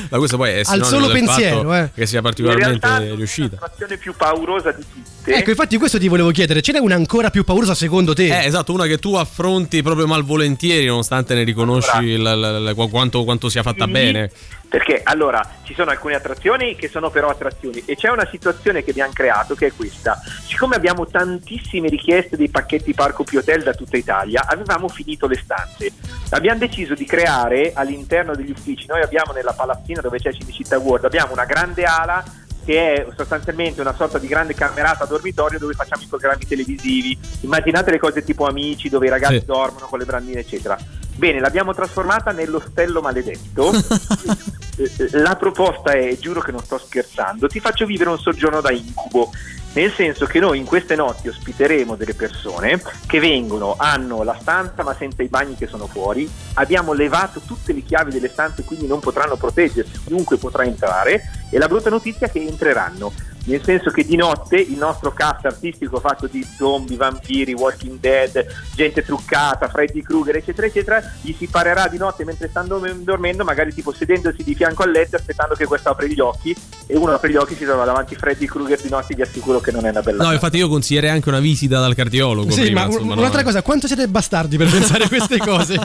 Ma questo poi è Al solo pensiero, eh. che sia particolarmente riuscita. l'attrazione più paurosa di tutte. Ecco, infatti questo ti volevo chiedere, ce n'è una ancora più paurosa secondo te? Eh, esatto, una che tu affronti proprio malvolentieri, nonostante ne riconosci la- la- la- quanto, quanto sia fatta Sì, bene. Perché allora ci sono alcune attrazioni che sono però attrazioni e c'è una situazione che abbiamo creato che è questa. Siccome abbiamo tantissime richieste dei pacchetti Parco più Hotel da tutta Italia, avevamo finito le stanze. Abbiamo deciso di creare all'interno degli uffici, noi abbiamo nella palazzina dove c'è Cinecittà World, abbiamo una grande ala che è sostanzialmente una sorta di grande camerata dormitorio dove facciamo i programmi televisivi. Immaginate le cose tipo Amici dove i ragazzi Sì. dormono con le brandine eccetera. Bene, l'abbiamo trasformata nell'ostello maledetto. Eh, La proposta è, giuro che non sto scherzando, ti faccio vivere un soggiorno da incubo. Nel senso che noi in queste notti ospiteremo delle persone che vengono, hanno la stanza ma senza i bagni che sono fuori, abbiamo levato tutte le chiavi delle stanze quindi non potranno proteggersi, chiunque potrà entrare e la brutta notizia è che entreranno. Nel senso che di notte il nostro cast artistico fatto di zombie, vampiri, Walking Dead, gente truccata, Freddy Krueger, eccetera, eccetera, gli si parerà di notte mentre stanno dormendo, magari tipo sedendosi di fianco al letto aspettando che questo apre gli occhi e uno apre gli occhi e si trova davanti Freddy Krueger di notte, vi assicuro che non è una bella No, cosa. infatti io consiglierei anche una visita dal cardiologo. Sì, prima, ma insomma, no? un'altra cosa, quanto siete bastardi per pensare a queste cose?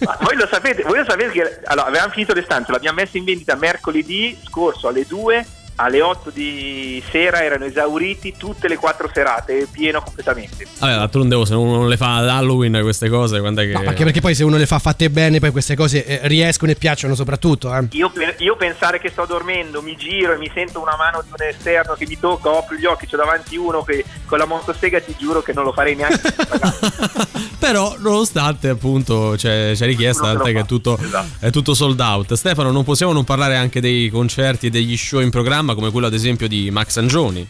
Ma voi lo sapete, voi lo sapete che allora, avevamo finito le stanze, l'abbiamo messa in vendita mercoledì scorso alle 2, alle 8 di sera erano esauriti tutte le quattro serate, pieno completamente. Vabbè, d'altronde se uno non le fa ad Halloween queste cose, quando è che... No, anche perché poi se uno le fa fatte bene, poi queste cose eh, riescono e piacciono soprattutto. Eh. Io, io pensare che sto dormendo, mi giro e mi sento una mano di un esterno che mi tocca, apro gli occhi, c'ho davanti uno che con la motosega ti giuro che non lo farei neanche. Però, nonostante appunto c'è, c'è richiesta, tant'è che è tutto, è tutto sold out. Stefano, non possiamo non parlare anche dei concerti e degli show in programma, come quello ad esempio di Max Angioni.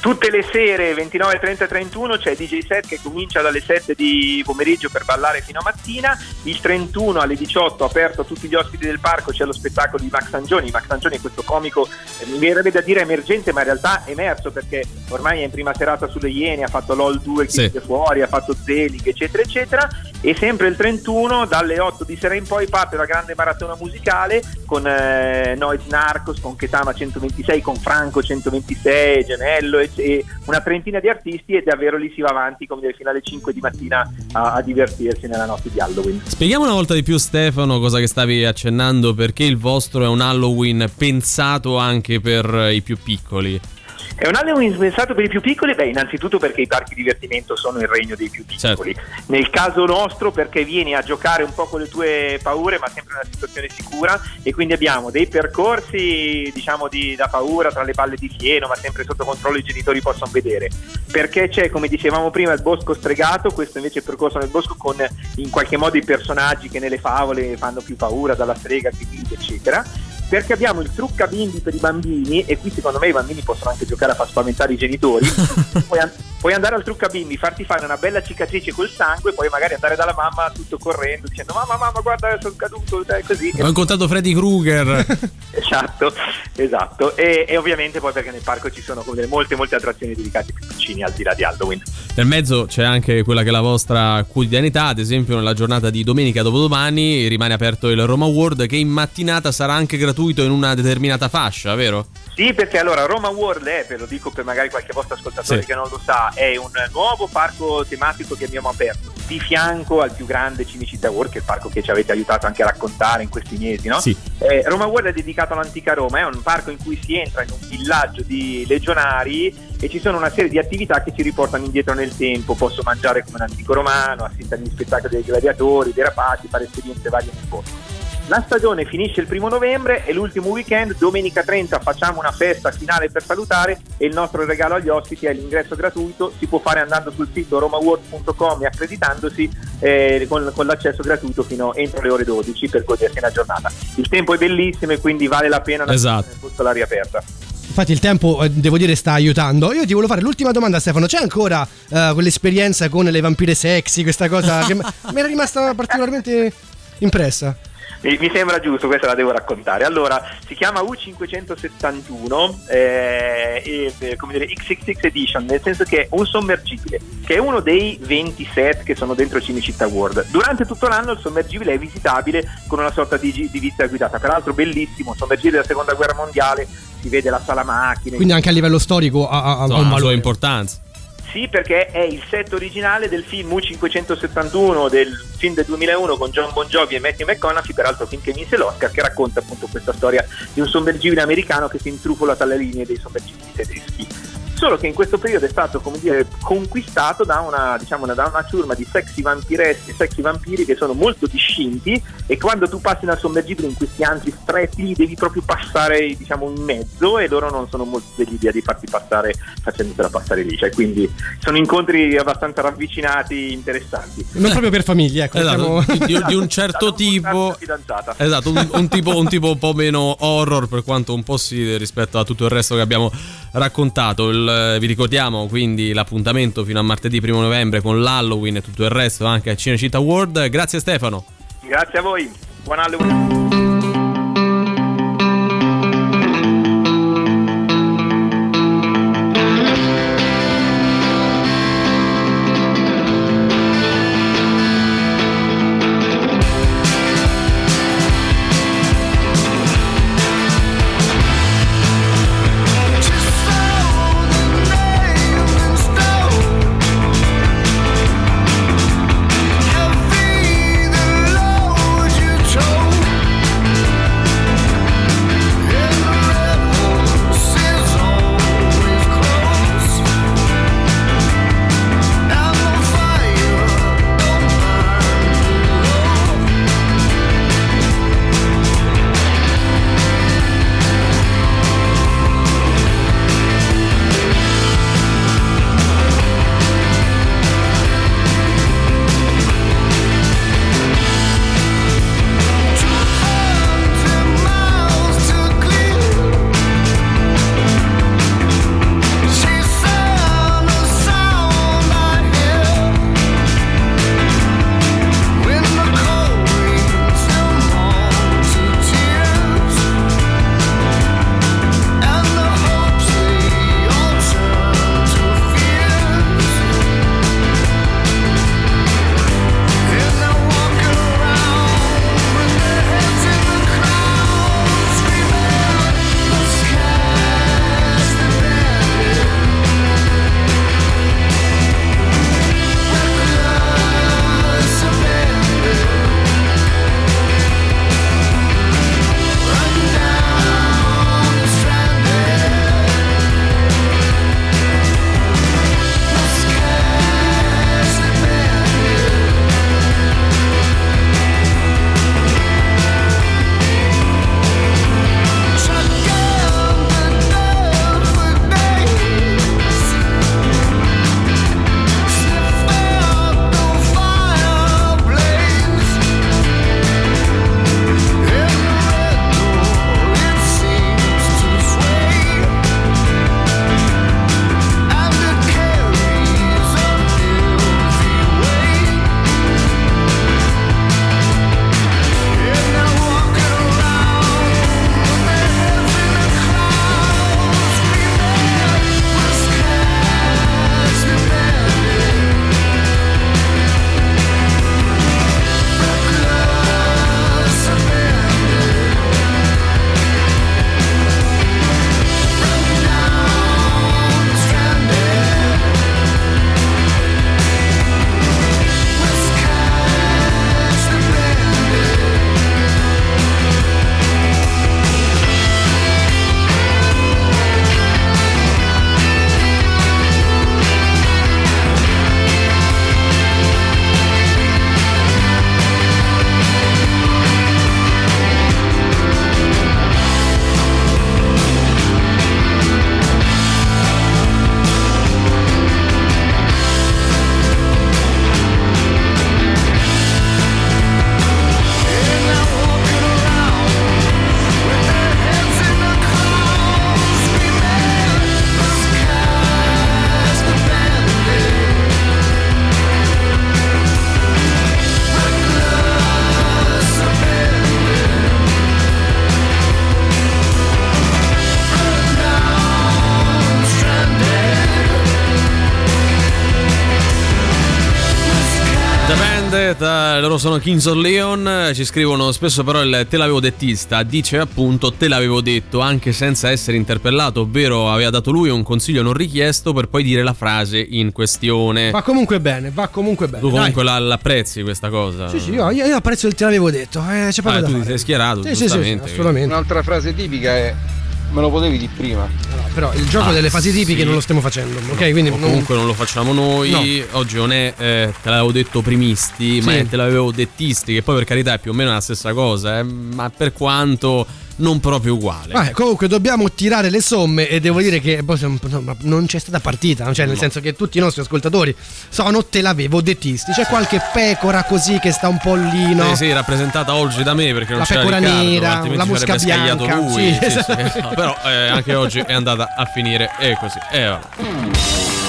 Tutte le sere 29, 30 e 31 c'è DJ set che comincia dalle 7 di pomeriggio per ballare fino a mattina. Il 31 alle 18 aperto a tutti gli ospiti del parco c'è lo spettacolo di Max Angioni. Max Angioni è questo comico, eh, mi verrebbe da dire emergente, ma in realtà è emerso perché ormai è in prima serata sulle Iene, ha fatto LOL 2 che Sì. fuori, ha fatto Zelig, eccetera, eccetera. E sempre il 31 dalle 8 di sera in poi parte la grande maratona musicale con eh, Noise Narcos, con Ketama 126, con Franco 126, Gemello e, e una trentina di artisti e davvero lì si va avanti come dire, fino alle 5 di mattina a, a divertirsi nella notte di Halloween. Spieghiamo una volta di più, Stefano, cosa che stavi accennando, perché il vostro è un Halloween pensato anche per i più piccoli. È un Halloween pensato per i più piccoli? Beh, innanzitutto perché i parchi divertimento sono il regno dei più piccoli. Nel caso nostro perché vieni a giocare un po' con le tue paure, ma sempre in una situazione sicura e quindi abbiamo dei percorsi, diciamo, di, da paura tra le palle di fieno, ma sempre sotto controllo i genitori possono vedere. Perché c'è, come dicevamo prima, il bosco stregato, questo invece è il percorso nel bosco con in qualche modo i personaggi che nelle favole fanno più paura, dalla strega, Grimilde, eccetera perché abbiamo il trucca bimbi per i bambini e qui secondo me i bambini possono anche giocare a far spaventare i genitori puoi, an- puoi andare al trucca bimbi, farti fare una bella cicatrice col sangue, poi magari andare dalla mamma tutto correndo dicendo mamma mamma guarda sono caduto, dai, così. Ho incontrato Freddy Krueger. Esatto, esatto. E, e ovviamente poi perché nel parco ci sono molte molte attrazioni dedicate ai più piccini al di là di Halloween. Nel mezzo c'è anche quella che è la vostra quotidianità, ad esempio nella giornata di domenica dopodomani rimane aperto il Roma World che in mattinata sarà anche gratuito in una determinata fascia, vero? Sì, perché allora Roma World è, ve lo dico per magari qualche vostro ascoltatore Sì. che non lo sa, è un nuovo parco tematico che abbiamo aperto di fianco al più grande Cinecittà World, che è il parco che ci avete aiutato anche a raccontare in questi mesi, no? Sì. Eh, Roma World è dedicato all'antica Roma, è un parco in cui si entra in un villaggio di legionari e ci sono una serie di attività che ci riportano indietro nel tempo. Posso mangiare come un antico romano, assistere agli spettacoli dei gladiatori, dei rapaci, fare esperienze varie nel bosco. La stagione finisce il primo novembre e l'ultimo weekend, domenica 30, facciamo una festa finale per salutare e il nostro regalo agli ospiti è l'ingresso gratuito. Si può fare andando sul sito romaworld.com e accreditandosi eh, con, con l'accesso gratuito fino entro le ore 12 per godersi una giornata. Il tempo è bellissimo e quindi vale la pena Esatto. all'aria aperta. Infatti il tempo, eh, devo dire, sta aiutando. Io ti volevo fare l'ultima domanda, Stefano. C'è ancora eh, quell'esperienza con le vampire sexy, questa cosa che mi era rimasta particolarmente impressa? Mi, mi sembra giusto, questa la devo raccontare. Allora, si chiama U571 eh, e, eh, come dire, XXX Edition, nel senso che è un sommergibile, che è uno dei 20 set che sono dentro Cinecittà World. Durante tutto l'anno il sommergibile è visitabile con una sorta di, di visita guidata, peraltro bellissimo, sommergibile della seconda guerra mondiale, si vede la sala macchine. Quindi anche a livello storico ha, ha- ha Insomma, un ha la sua valore. importanza. Sì, perché è il set originale del film U571 del film del 2001 con John Bon Jovi e Matthew McConaughey, peraltro film che vinse l'Oscar, che racconta appunto questa storia di un sommergibile americano che si intrufola tra le linee dei sommergibili tedeschi. Solo che in questo periodo è stato, come dire, conquistato da una, diciamo, da una ciurma di sexy vampireschi, sexy vampiri che sono molto discinti e quando tu passi nel sommergibile in questi antri stretti li devi proprio passare, diciamo, in mezzo e loro non sono molto dell'idea di farti passare facendotela passare lì. Cioè, quindi sono incontri abbastanza ravvicinati, interessanti. Non proprio per famiglie, ecco. Esatto, diciamo- di, di un certo tipo. Fidanzata. Esatto, un, un tipo, un tipo un po' meno horror per quanto un po' simile rispetto a tutto il resto che abbiamo raccontato. Il- vi ricordiamo quindi l'appuntamento fino a martedì 1 novembre con l'Halloween e tutto il resto anche a Cinecittà World. Grazie Stefano. Grazie a voi, buon Halloween. Sono Kings of Leon, ci scrivono spesso però il te l'avevo dettista dice appunto te l'avevo detto anche senza essere interpellato, ovvero aveva dato lui un consiglio non richiesto per poi dire la frase in questione. Va comunque bene, va comunque bene. tu comunque la- l'apprezzi questa cosa? Sì, sì, io, io apprezzo il te l'avevo detto. Eh, c'è Ah, da tu ti fare. sei schierato, Sì, sì, sì, assolutamente. Un'altra frase tipica è me lo potevi di prima. Però il gioco Ah, delle fasi tipiche sì. non lo stiamo facendo, ok? Quindi O non- comunque non lo facciamo noi. No. Oggi non è eh, te l'avevo detto primisti, ma Sì. è te l'avevo dettisti, che poi per carità è più o meno la stessa cosa, eh, ma per quanto non proprio uguale. Vabbè, comunque dobbiamo tirare le somme e devo dire che insomma, non c'è stata partita, cioè nel senso che tutti i nostri ascoltatori sono te l'avevo dettisti. C'è qualche pecora così che sta un po' lì, no? Sì, sì, rappresentata oggi da me perché non La c'era pecora Riccardo, nera, la mosca bianca. lui. Sì, sì, esatto. sì. No, però eh, anche oggi è andata a finire e così. E vabbè.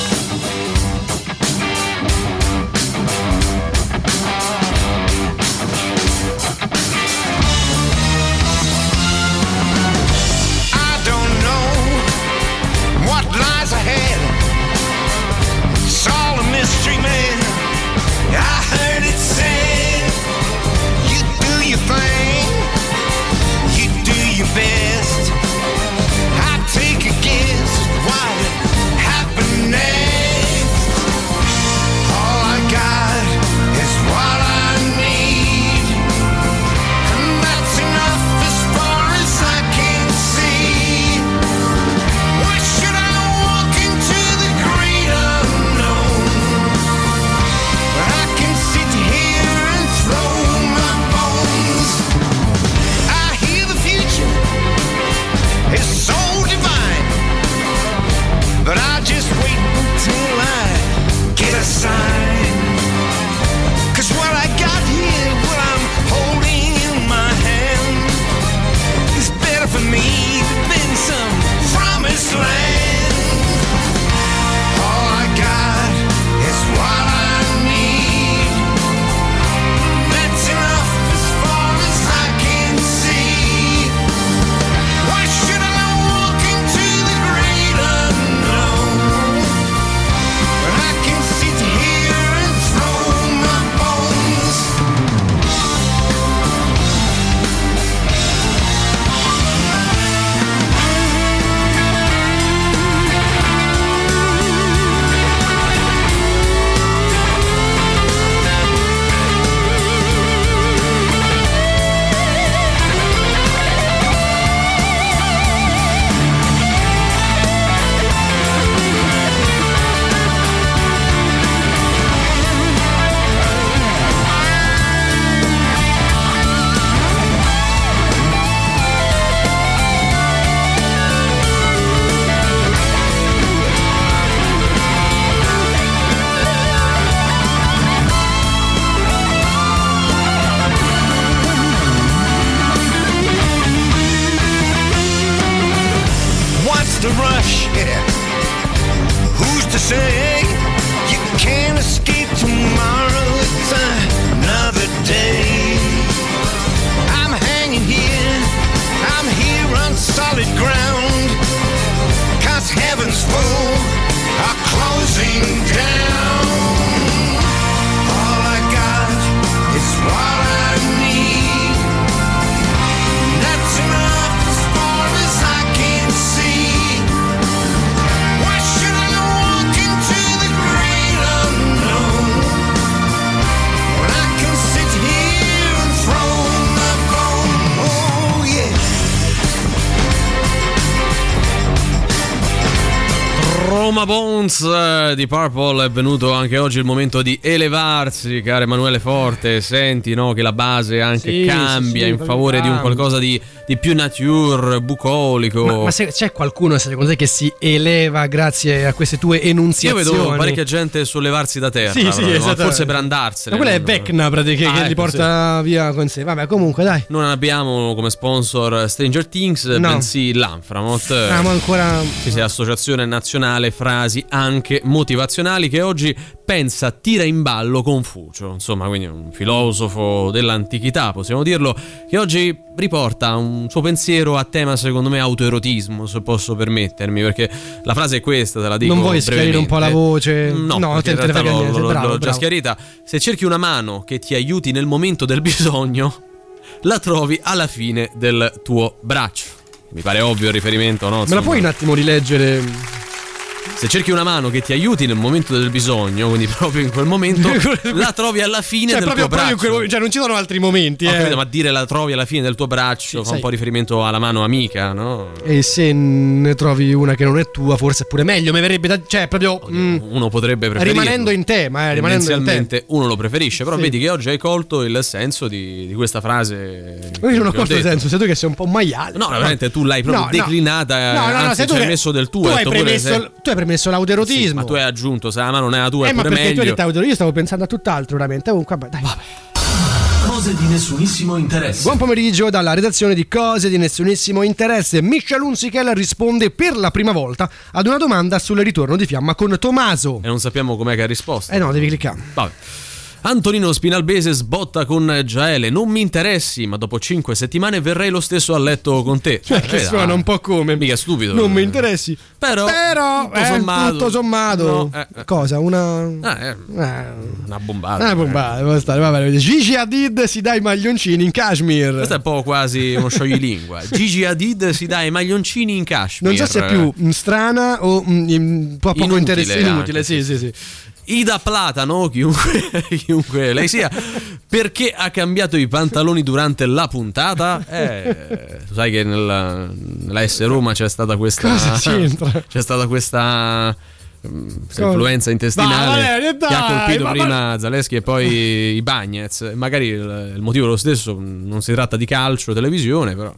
uh, di Purple è venuto anche oggi il momento di elevarsi, caro Emanuele Forte. Senti no, che la base anche Sì, cambia sì, sì, in favore di un cambia. qualcosa di, di più nature, bucolico. Ma, ma se- c'è qualcuno secondo te che si eleva grazie a queste tue Io enunziazioni? vedo parecchia gente sollevarsi da terra, Sì, sì, esattamente. forse per andarsene. Ma quella è Vecna praticamente Ah, che li ecco, porta via con sé. Vabbè, comunque dai. Non abbiamo come sponsor Stranger Things, No. bensì l'Anframot. Siamo ancora Sì, sì, Associazione Nazionale frasi anche motivazionali che oggi pensa tira in ballo Confucio, insomma, quindi un filosofo dell'antichità, possiamo dirlo, che oggi riporta un suo pensiero a tema secondo me autoerotismo, se posso permettermi, perché la frase è questa, te la dico non vuoi schiarire un po' la voce? No, no te, ne frega l'ho, niente. l'ho- bravo, l'ho già schiarita. Se cerchi una mano che ti aiuti nel momento del bisogno, la trovi alla fine del tuo braccio. Mi pare ovvio il riferimento, no? Me la Insomma, puoi un attimo rileggere? Se cerchi una mano che ti aiuti nel momento del bisogno, quindi proprio in quel momento, la trovi alla fine Cioè, del proprio, tuo proprio braccio. quel momento, cioè, non ci sono altri momenti. Eh. capito, ma dire la trovi alla fine del tuo braccio fa sai. un po' riferimento alla mano amica, no? E se ne trovi una che non è tua, forse è pure meglio. Mi verrebbe da. Cioè, proprio. mm, Uno potrebbe preferire. rimanendo in tema, eh, rimanendo in tema. Uno lo preferisce, però Sì. vedi che oggi hai colto il senso di, di questa frase. Io non ho colto il senso, sei tu che sei un po' maiale. No, veramente tu l'hai proprio No, declinata, No, no, no, anzi sei tu ci hai messo del tuo. tu hai premesso- tu hai premesso l'autoerotismo. Sì, ma tu hai aggiunto, se la mano non è la tua, Eh, è ma pure perché tu hai meglio. detto Io stavo pensando a tutt'altro, veramente. Comunque, vabbè, dai. Cose di nessunissimo interesse. Buon pomeriggio dalla redazione di Cose di nessunissimo interesse. Michel Hunziker risponde per la prima volta ad una domanda sul ritorno di Fiamma con Tommaso. E non sappiamo com'è che ha risposto. Eh no, devi cliccare. Vabbè. Antonino Spinalbese sbotta con Giaele. Non mi interessi, ma dopo cinque settimane verrei lo stesso a letto con te. Cioè, che Eh, suona un po' come. Mica stupido. Non mi interessi. Però, Però, tutto eh, sommato. tutto sommato. No, eh, eh. Cosa? Una. Ah, eh, Eh, una bombata. una bombata, può stare, va bene. Gigi Hadid si dà i maglioncini in Kashmir. Questo è un po' quasi uno scioglilingua. Gigi Hadid si dà i maglioncini in Kashmir. Non so se è più strana o mm, un po' poco interessante. Inutile, sì, sì, sì. Ida Platano, chiunque, chiunque lei sia, perché ha cambiato i pantaloni durante la puntata? Eh, sai che nella, nella S Roma c'è stata questa. Cosa c'entra? C'è stata questa. mm, Cosa? influenza intestinale Va, Valerio, che ha dai, colpito ma- prima Zaleschi e poi i Bagnets. Magari il, il motivo è lo stesso, non si tratta di calcio, televisione, però.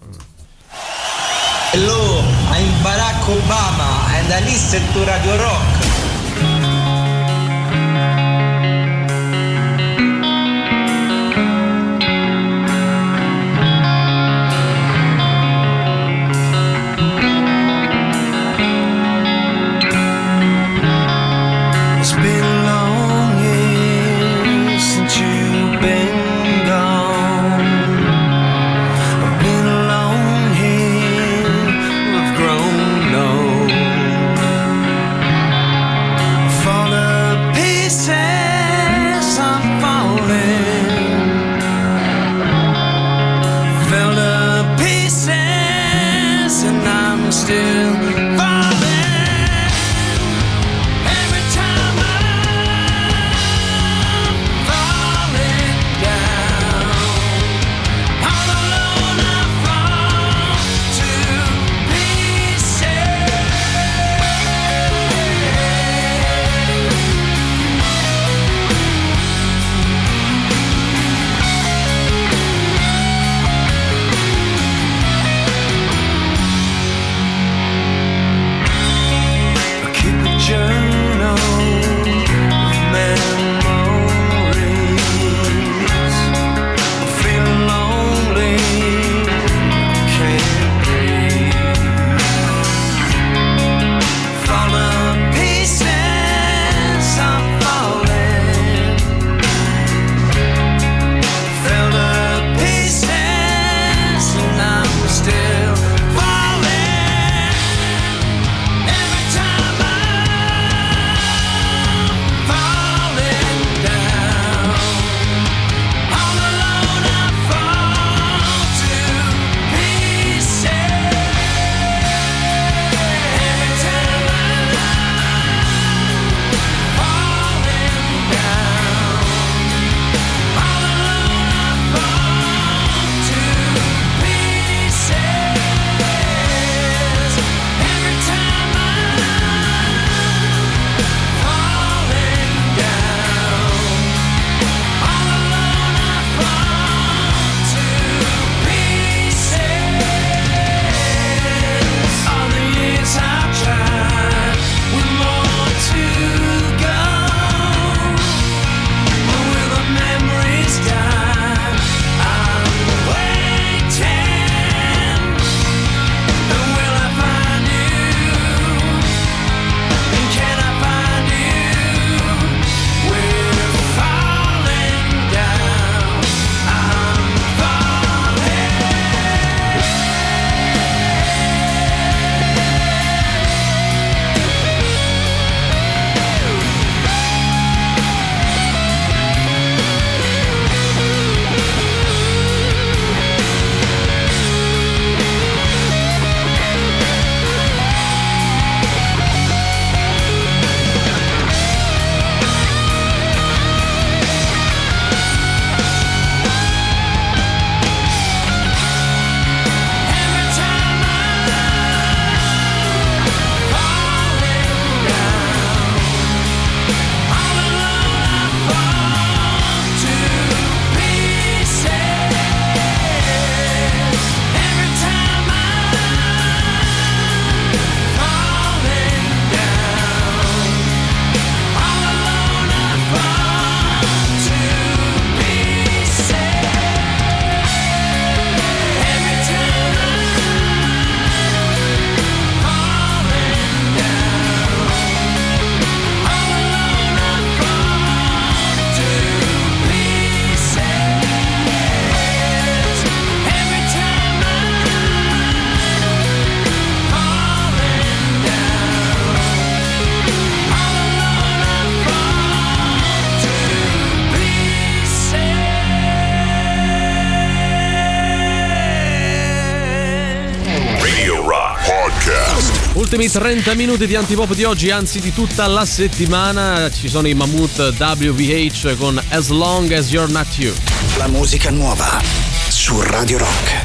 Hello, I'm Barack Obama and I listen to Radio Rock. Ultimi 30 minuti di antipop di oggi, anzi di tutta la settimana, ci sono i Mammut WVH con As Long As You're Not You. La musica nuova su Radio Rock.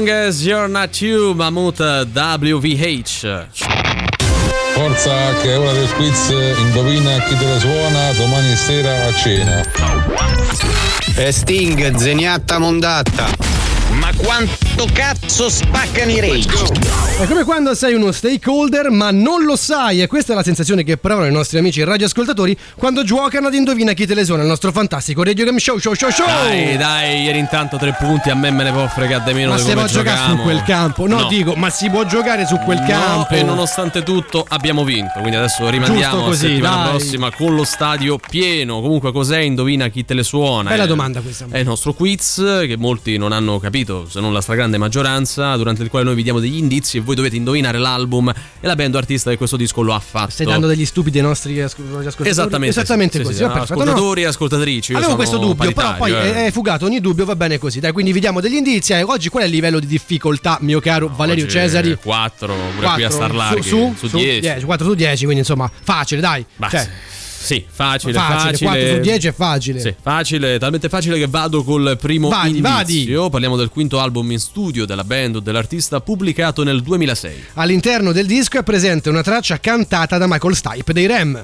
Long as you're not you, Mammut WVH. Forza che è ora del quiz, indovina chi te la suona domani sera a cena. E Sting, zeniatta mondatta. Ma quanto cazzo spaccano i rage? È come quando sei uno stakeholder ma non lo sai e questa è la sensazione che provano i nostri amici radioascoltatori quando giocano ad Indovina chi te le suona il nostro fantastico Radio Game Show Show Show Show Dai, dai, ieri intanto tre punti, a me me ne può fregare di meno Ma di si può giocare su quel campo? No, No. dico, ma si può giocare su quel No, campo? e nonostante tutto abbiamo vinto, quindi adesso rimandiamo Giusto così, la settimana dai. prossima con lo stadio pieno. Comunque cos'è? Indovina chi te le suona. Bella È- domanda questa. È il nostro quiz che molti non hanno capito, se non la stragrande maggioranza, durante il quale noi vi diamo degli indizi e voi dovete indovinare l'album e la band artista che questo disco lo ha fatto. Stai dando degli stupidi ai nostri ascol- ascoltatori? Esattamente, Esattamente sì, così. sì, sì. No, no. ascoltatori e ascoltatrici. io Avevo questo dubbio, però poi eh. è, fugato ogni dubbio, va bene così. Dai, quindi vi diamo degli indizi. eh. oggi qual è il livello di difficoltà, mio caro Valerio Oggi Cesari? 4, pure qui a star larghi, su, su, su 10. 10, 4 su 10, quindi insomma, facile, dai. Ma Cioè, sì. Facile, Facile, facile. 4 su 10 è facile. Sì, facile, talmente facile che vado col primo Vadi, indizio. Parliamo del quinto album in studio della band o dell'artista pubblicato nel 2006. All'interno del disco è presente una traccia cantata da Michael Stipe dei Rem.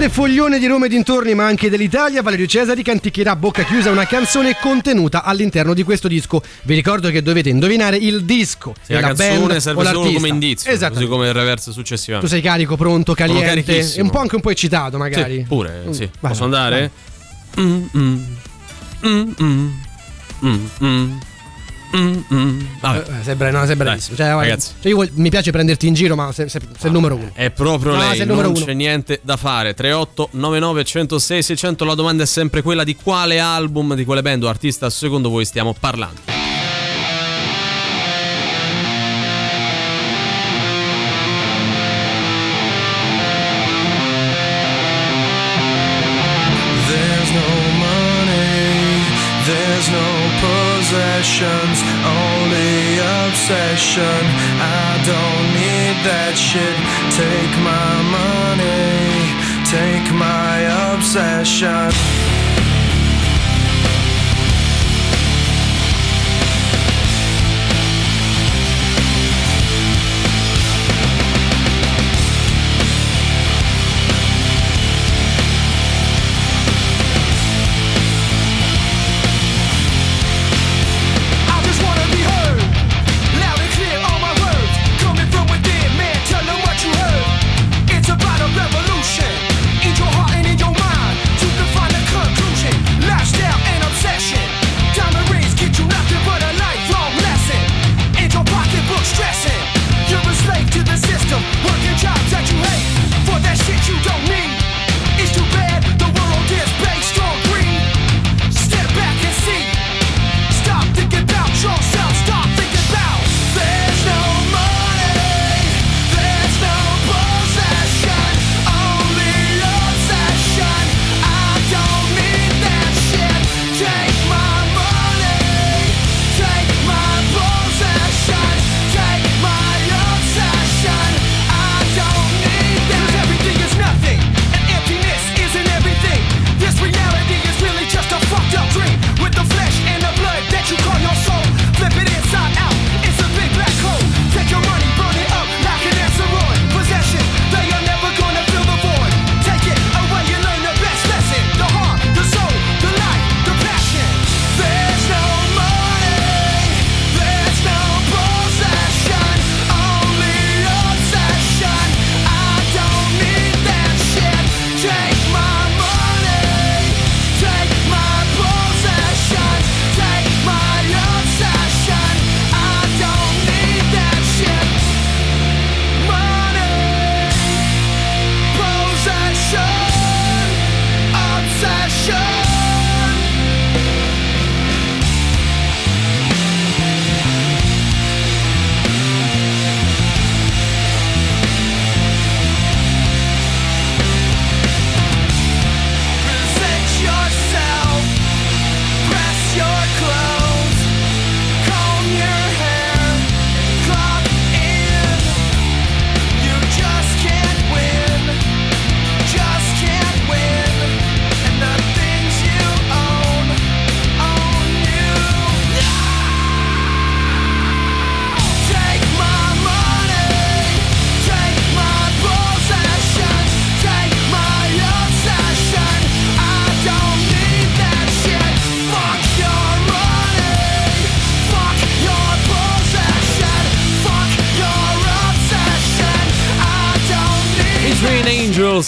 Grande foglione di Roma e dintorni, ma anche dell'Italia, Valerio Cesari canticchierà a bocca chiusa una canzone contenuta all'interno di questo disco. Vi ricordo che dovete indovinare il disco Sì, la canzone o serve solo come indizio, Esatto. così come il reverse Tu successivamente. sei carico, pronto, caliente e un po' anche un po' eccitato magari. Sì, pure, Mm, sì. vai, Posso vai, andare? Mm, mm. Mm, mm. Mm, mm. Vabbè. Eh, sei, bra- no, sei bravissimo. Cioè, ragazzi. cioè, io mi piace prenderti in giro, ma sei, sei- sei il numero uno. È proprio No, lei, sei il numero non uno. c'è niente da fare. 38 99 106 600. La domanda è sempre quella di quale album, di quale band o artista secondo voi stiamo parlando. I don't need that shit. Take my money, take my obsession.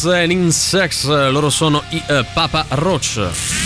Angels and Insects, loro sono i eh, Papa Roach.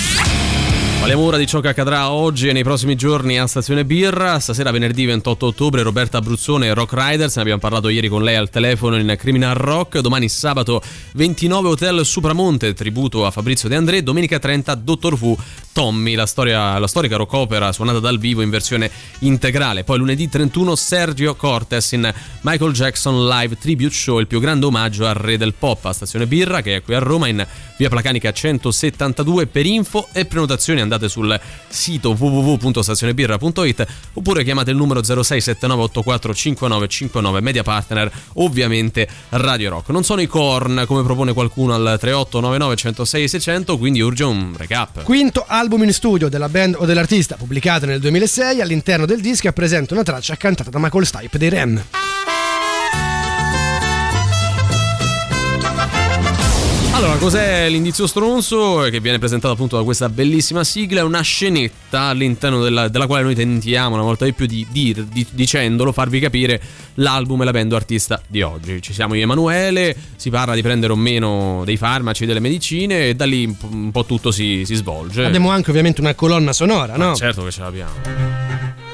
Parliamo ora di ciò che accadrà oggi e nei prossimi giorni a Stazione Birra. Stasera, venerdì 28 ottobre, Roberta Abruzzone e Rock Riders. Ne abbiamo parlato ieri con lei al telefono in Criminal Rock. Domani sabato 29 Hotel Supramonte, tributo a Fabrizio De André. Domenica 30 Dottor Who, Tommy, la, storia, la storica rock opera suonata dal vivo in versione integrale. Poi lunedì 31 Sergio Cortes in Michael Jackson Live Tribute Show, il più grande omaggio al re del pop a Stazione Birra, che è qui a Roma in via Placanica 172. Per info e prenotazioni andate sul sito www.stazionebirra.it oppure chiamate il numero 0679845959 media partner ovviamente Radio Rock non sono i corn come propone qualcuno al 3899 106 600 quindi urge un recap Quinto album in studio della band o dell'artista, pubblicato nel 2006, all'interno del disco presenta una traccia cantata da Michael Stipe dei Ren. Allora, cos'è l'indizio stronzo che viene presentato appunto da questa bellissima sigla? È una scenetta all'interno della, della quale noi tentiamo una volta di più di, dir- di- dicendolo, farvi capire l'album e la band artista di oggi. Ci siamo io e Emanuele, si parla di prendere o meno dei farmaci, delle medicine e da lì un po', tutto si, si svolge. Abbiamo anche ovviamente una colonna sonora, no? Certo che ce l'abbiamo.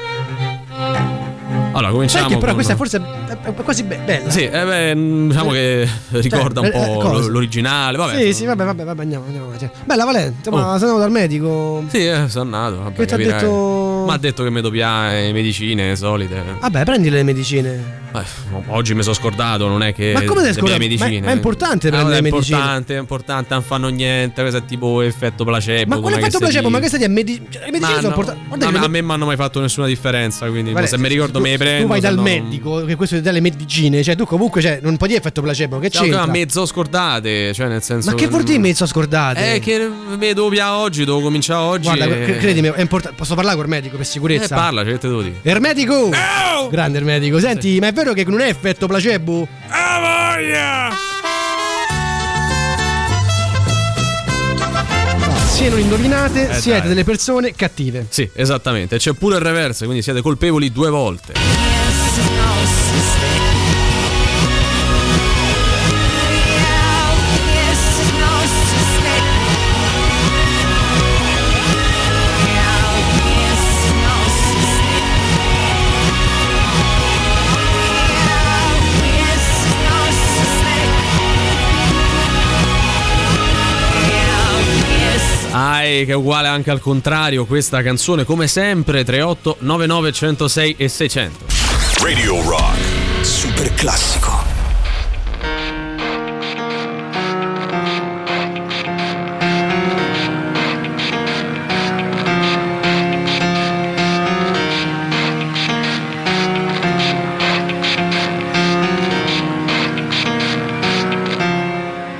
Allora, cominciamo. Sai che però con- questa forse è è quasi be- bella. Sì, eh beh, mm, diciamo che ricorda un eh, eh, po' cosa? l'originale. Vabbè, Sì, sì, vabbè, vabbè, vabbè, andiamo, andiamo avanti. Bella Valente, ma Oh. se andiamo dal medico. Sì, eh, sono andato. Vabbè, Che ti ha detto? Ma ha detto che mi doppia le medicine solite. Vabbè, prendi le medicine. Beh, oggi mi sono scordato, non è che. Ma come le ti scordato? medicine. Ma- ma è importante Ah, prendere vabbè, le è medicine. importante, è importante, non fanno niente. Questo è tipo effetto placebo. Ma quale effetto placebo? Ma dice. che stai a medi- cioè, le medicine Ma sono no, importanti. A, me, mi hanno mai fatto nessuna differenza. Quindi se mi ricordo me prendo. Tu vai dal no- medico, che questo ti dà le medicine, cioè tu comunque cioè, non puoi dire effetto placebo, che Cioè, c'entra? a mezzo scordate, cioè nel senso. Ma che vuol dire mezzo scordate? Eh, che mi doppia oggi, devo cominciare oggi. Guarda, e- cre- credimi, è importante. Posso parlare col medico per Eh, sicurezza? parla, cioè, te devo dire. Ermedico! Grande Ermedico. Senti, ma è vero che non è effetto placebo? Ah, voglia! Se non indovinate, Eh, siete dai. delle persone cattive. Sì, esattamente. C'è pure il reverse, quindi siete colpevoli due volte. Ai, che è uguale anche al contrario, questa canzone come sempre 38 99 106 e 600. Radio Rock. Super classico.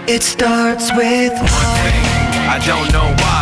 It starts with One thing, I don't know why.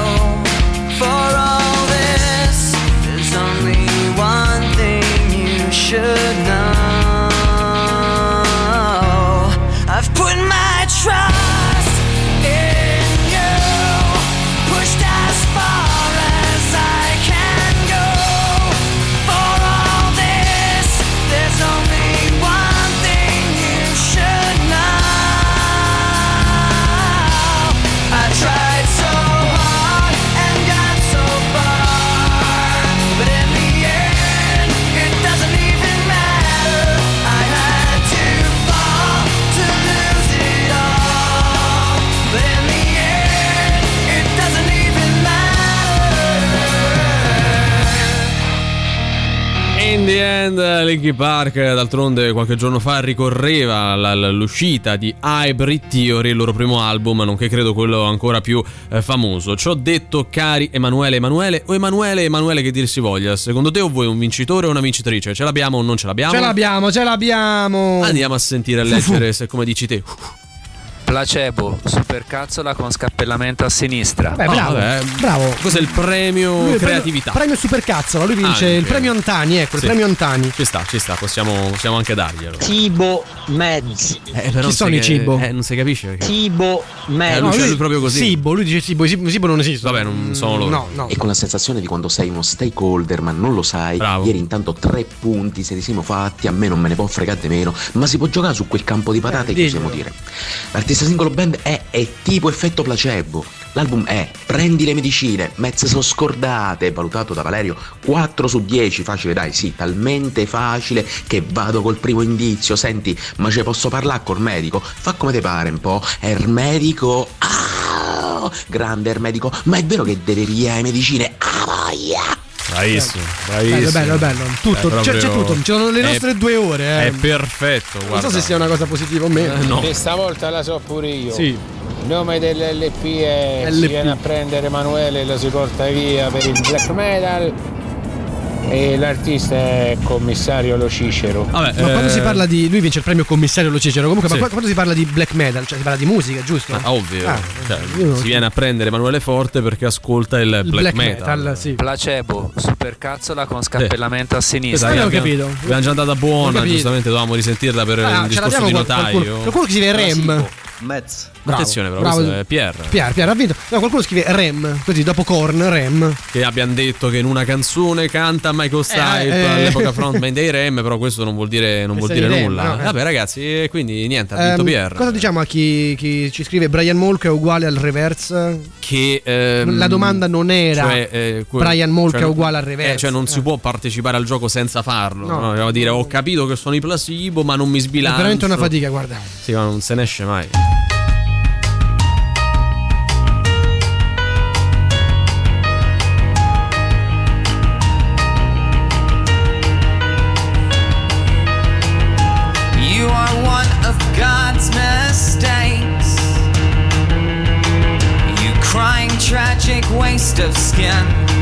Linkin Park d'altronde qualche giorno fa ricorreva all'uscita di Hybrid Theory, il loro primo album, nonché credo quello ancora più eh, famoso. Ci ho detto, cari Emanuele Emanuele, o Emanuele Emanuele che dir si voglia, secondo te o voi un vincitore o una vincitrice? Ce l'abbiamo o non ce l'abbiamo? Ce l'abbiamo, ce l'abbiamo. Andiamo a sentire e leggere se come dici te. Placebo, supercazzola con scappellamento a sinistra. Beh, bravo, bravo. Cos'è il premio Lui è il creatività? Premio, premio Supercazzola, lui vince Anche. il premio Antani, ecco, Sì. il premio Antani. Ci sta, ci sta, possiamo, possiamo anche darglielo. Tibo Mezz. Eh, però Chi sono i cibo? Eh, non si capisce perché. Tibo Mezz. Eh, lui c'è lui proprio così. Sibo, lui dice Sibo, Sibo, Sibo non esiste. Vabbè, non sono loro. No, no. E con la sensazione di quando sei uno stakeholder ma non lo sai, ieri intanto tre punti se li siamo fatti, a me non me ne può fregare di meno, ma si può giocare su quel campo di patate che possiamo dire. L'artista singolo band è, è tipo effetto placebo. L'album è Prendi le medicine, mezze sono scordate, valutato da Valerio 4 su 10, facile dai, sì, talmente facile che vado col primo indizio, senti, ma ce posso parlare col medico? Fa come te pare un po', ermedico, ah, grande ermedico, ma è vero che deve riare medicine? Ah, voglia! Bravissimo, Bello, bravissimo. bello, bello. Tutto, È c'è, c'è proprio- tutto. Ci sono le è- nostre due ore. Eh. È perfetto, non guarda. so se sia una cosa positiva o meno. Eh, no. Questa volta la so pure io. Sì. Il nome dell'LP è LP. si viene a prendere Emanuele e lo si porta via per il black metal. E l'artista è commissario Lo Cicero. Vabbè, Ma quando eh, si parla di. Lui vince il premio commissario Lo Cicero. Comunque, Sì. ma qua- quando si parla di black metal, cioè si parla di musica, giusto? Ah, ovvio. Ah, Cioè, io si viene a prendere Emanuele Forte perché ascolta il, black, black metal. metal, sì. Placebo, supercazzola con scappellamento a sinistra. Esatto, ho abbiamo- capito. Abbiamo già andata buona, giustamente dovevamo risentirla per Ah, il discorso di notaio. qualcuno, qualcuno che scrive Rem. Mezz. Bravo, Attenzione, però, bravo. questo è Pier. Pier, Pier ha vinto. No, qualcuno scrive Rem. Così dopo Korn, Rem. Che abbiamo detto che in una canzone canta Michael Stipe eh. all'epoca frontman dei Rem, però questo non vuol dire, non vuol dire Rem, nulla. no, eh. Vabbè, ragazzi, quindi niente, ha vinto Ehm, Pier. cosa diciamo a chi, chi ci scrive Brian Molk è uguale al reverse? Che ehm, La domanda non era cioè, eh, que- Brian Molk cioè, è uguale al reverse. eh, cioè non si Eh. può partecipare al gioco senza farlo. No. No. Dire, ho capito che sono i placebo, ma non mi È sbilancio. veramente una fatica, guarda. Sì, ma non se ne esce mai. Waste of skin.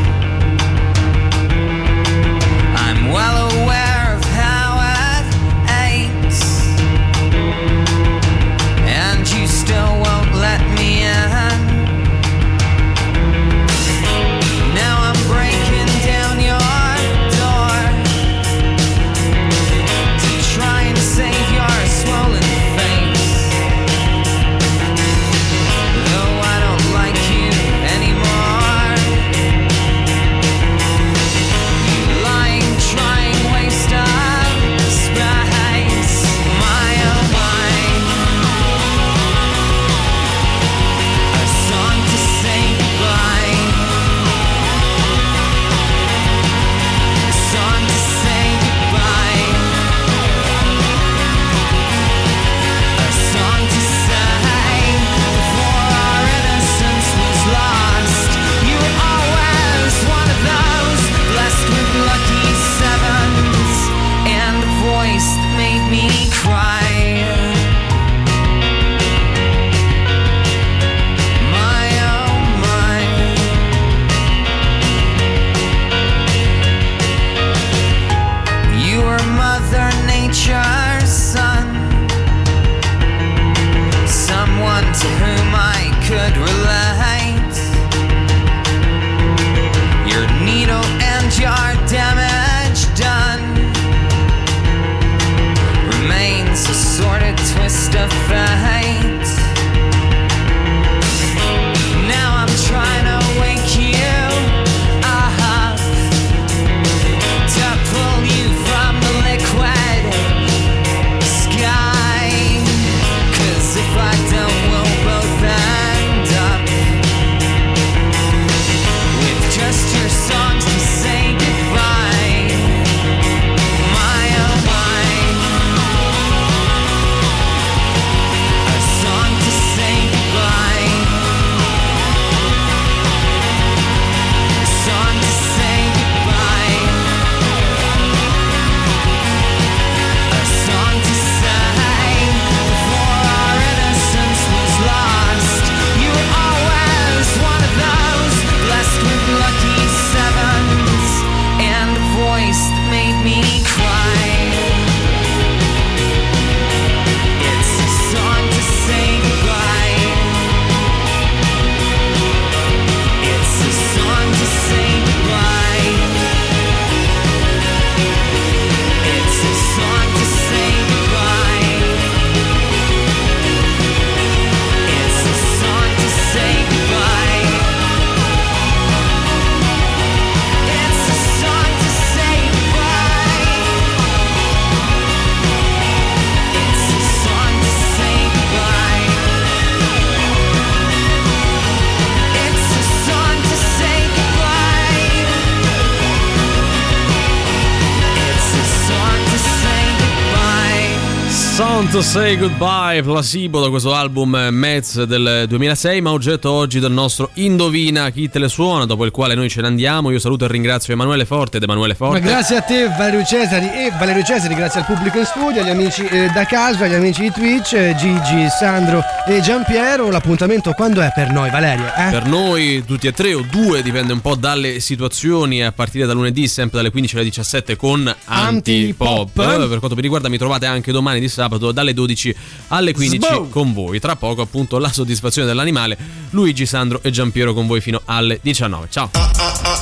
To say goodbye, Placebo da questo album Mez del 2006, ma oggetto oggi del nostro Indovina chi te le suona, dopo il quale noi ce ne andiamo. Io saluto e ringrazio Emanuele Forte ed Emanuele Forte. Ma grazie a te Valerio Cesari e Valerio Cesari, grazie al pubblico in studio, agli amici eh, da casa, agli amici di Twitch, eh, Gigi, Sandro e Giampiero. L'appuntamento quando è per noi, Valerio? Eh? Per noi tutti e tre o due, dipende un po' dalle situazioni, a partire da lunedì, sempre dalle 15 alle 17 con Antipop. Antipop. Per quanto mi riguarda mi trovate anche domani di sabato dalle 12 alle 15 Sboom. con voi. Tra poco appunto la soddisfazione dell'animale, Luigi, Sandro e Giampiero con voi fino alle 19. Ciao!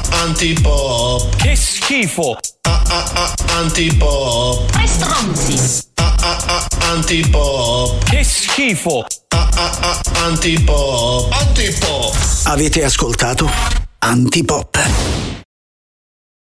Antipop. Che schifo. Antipop. Tre stronzi. Antipop. Che schifo. Antipop. Antipop. Avete ascoltato Antipop.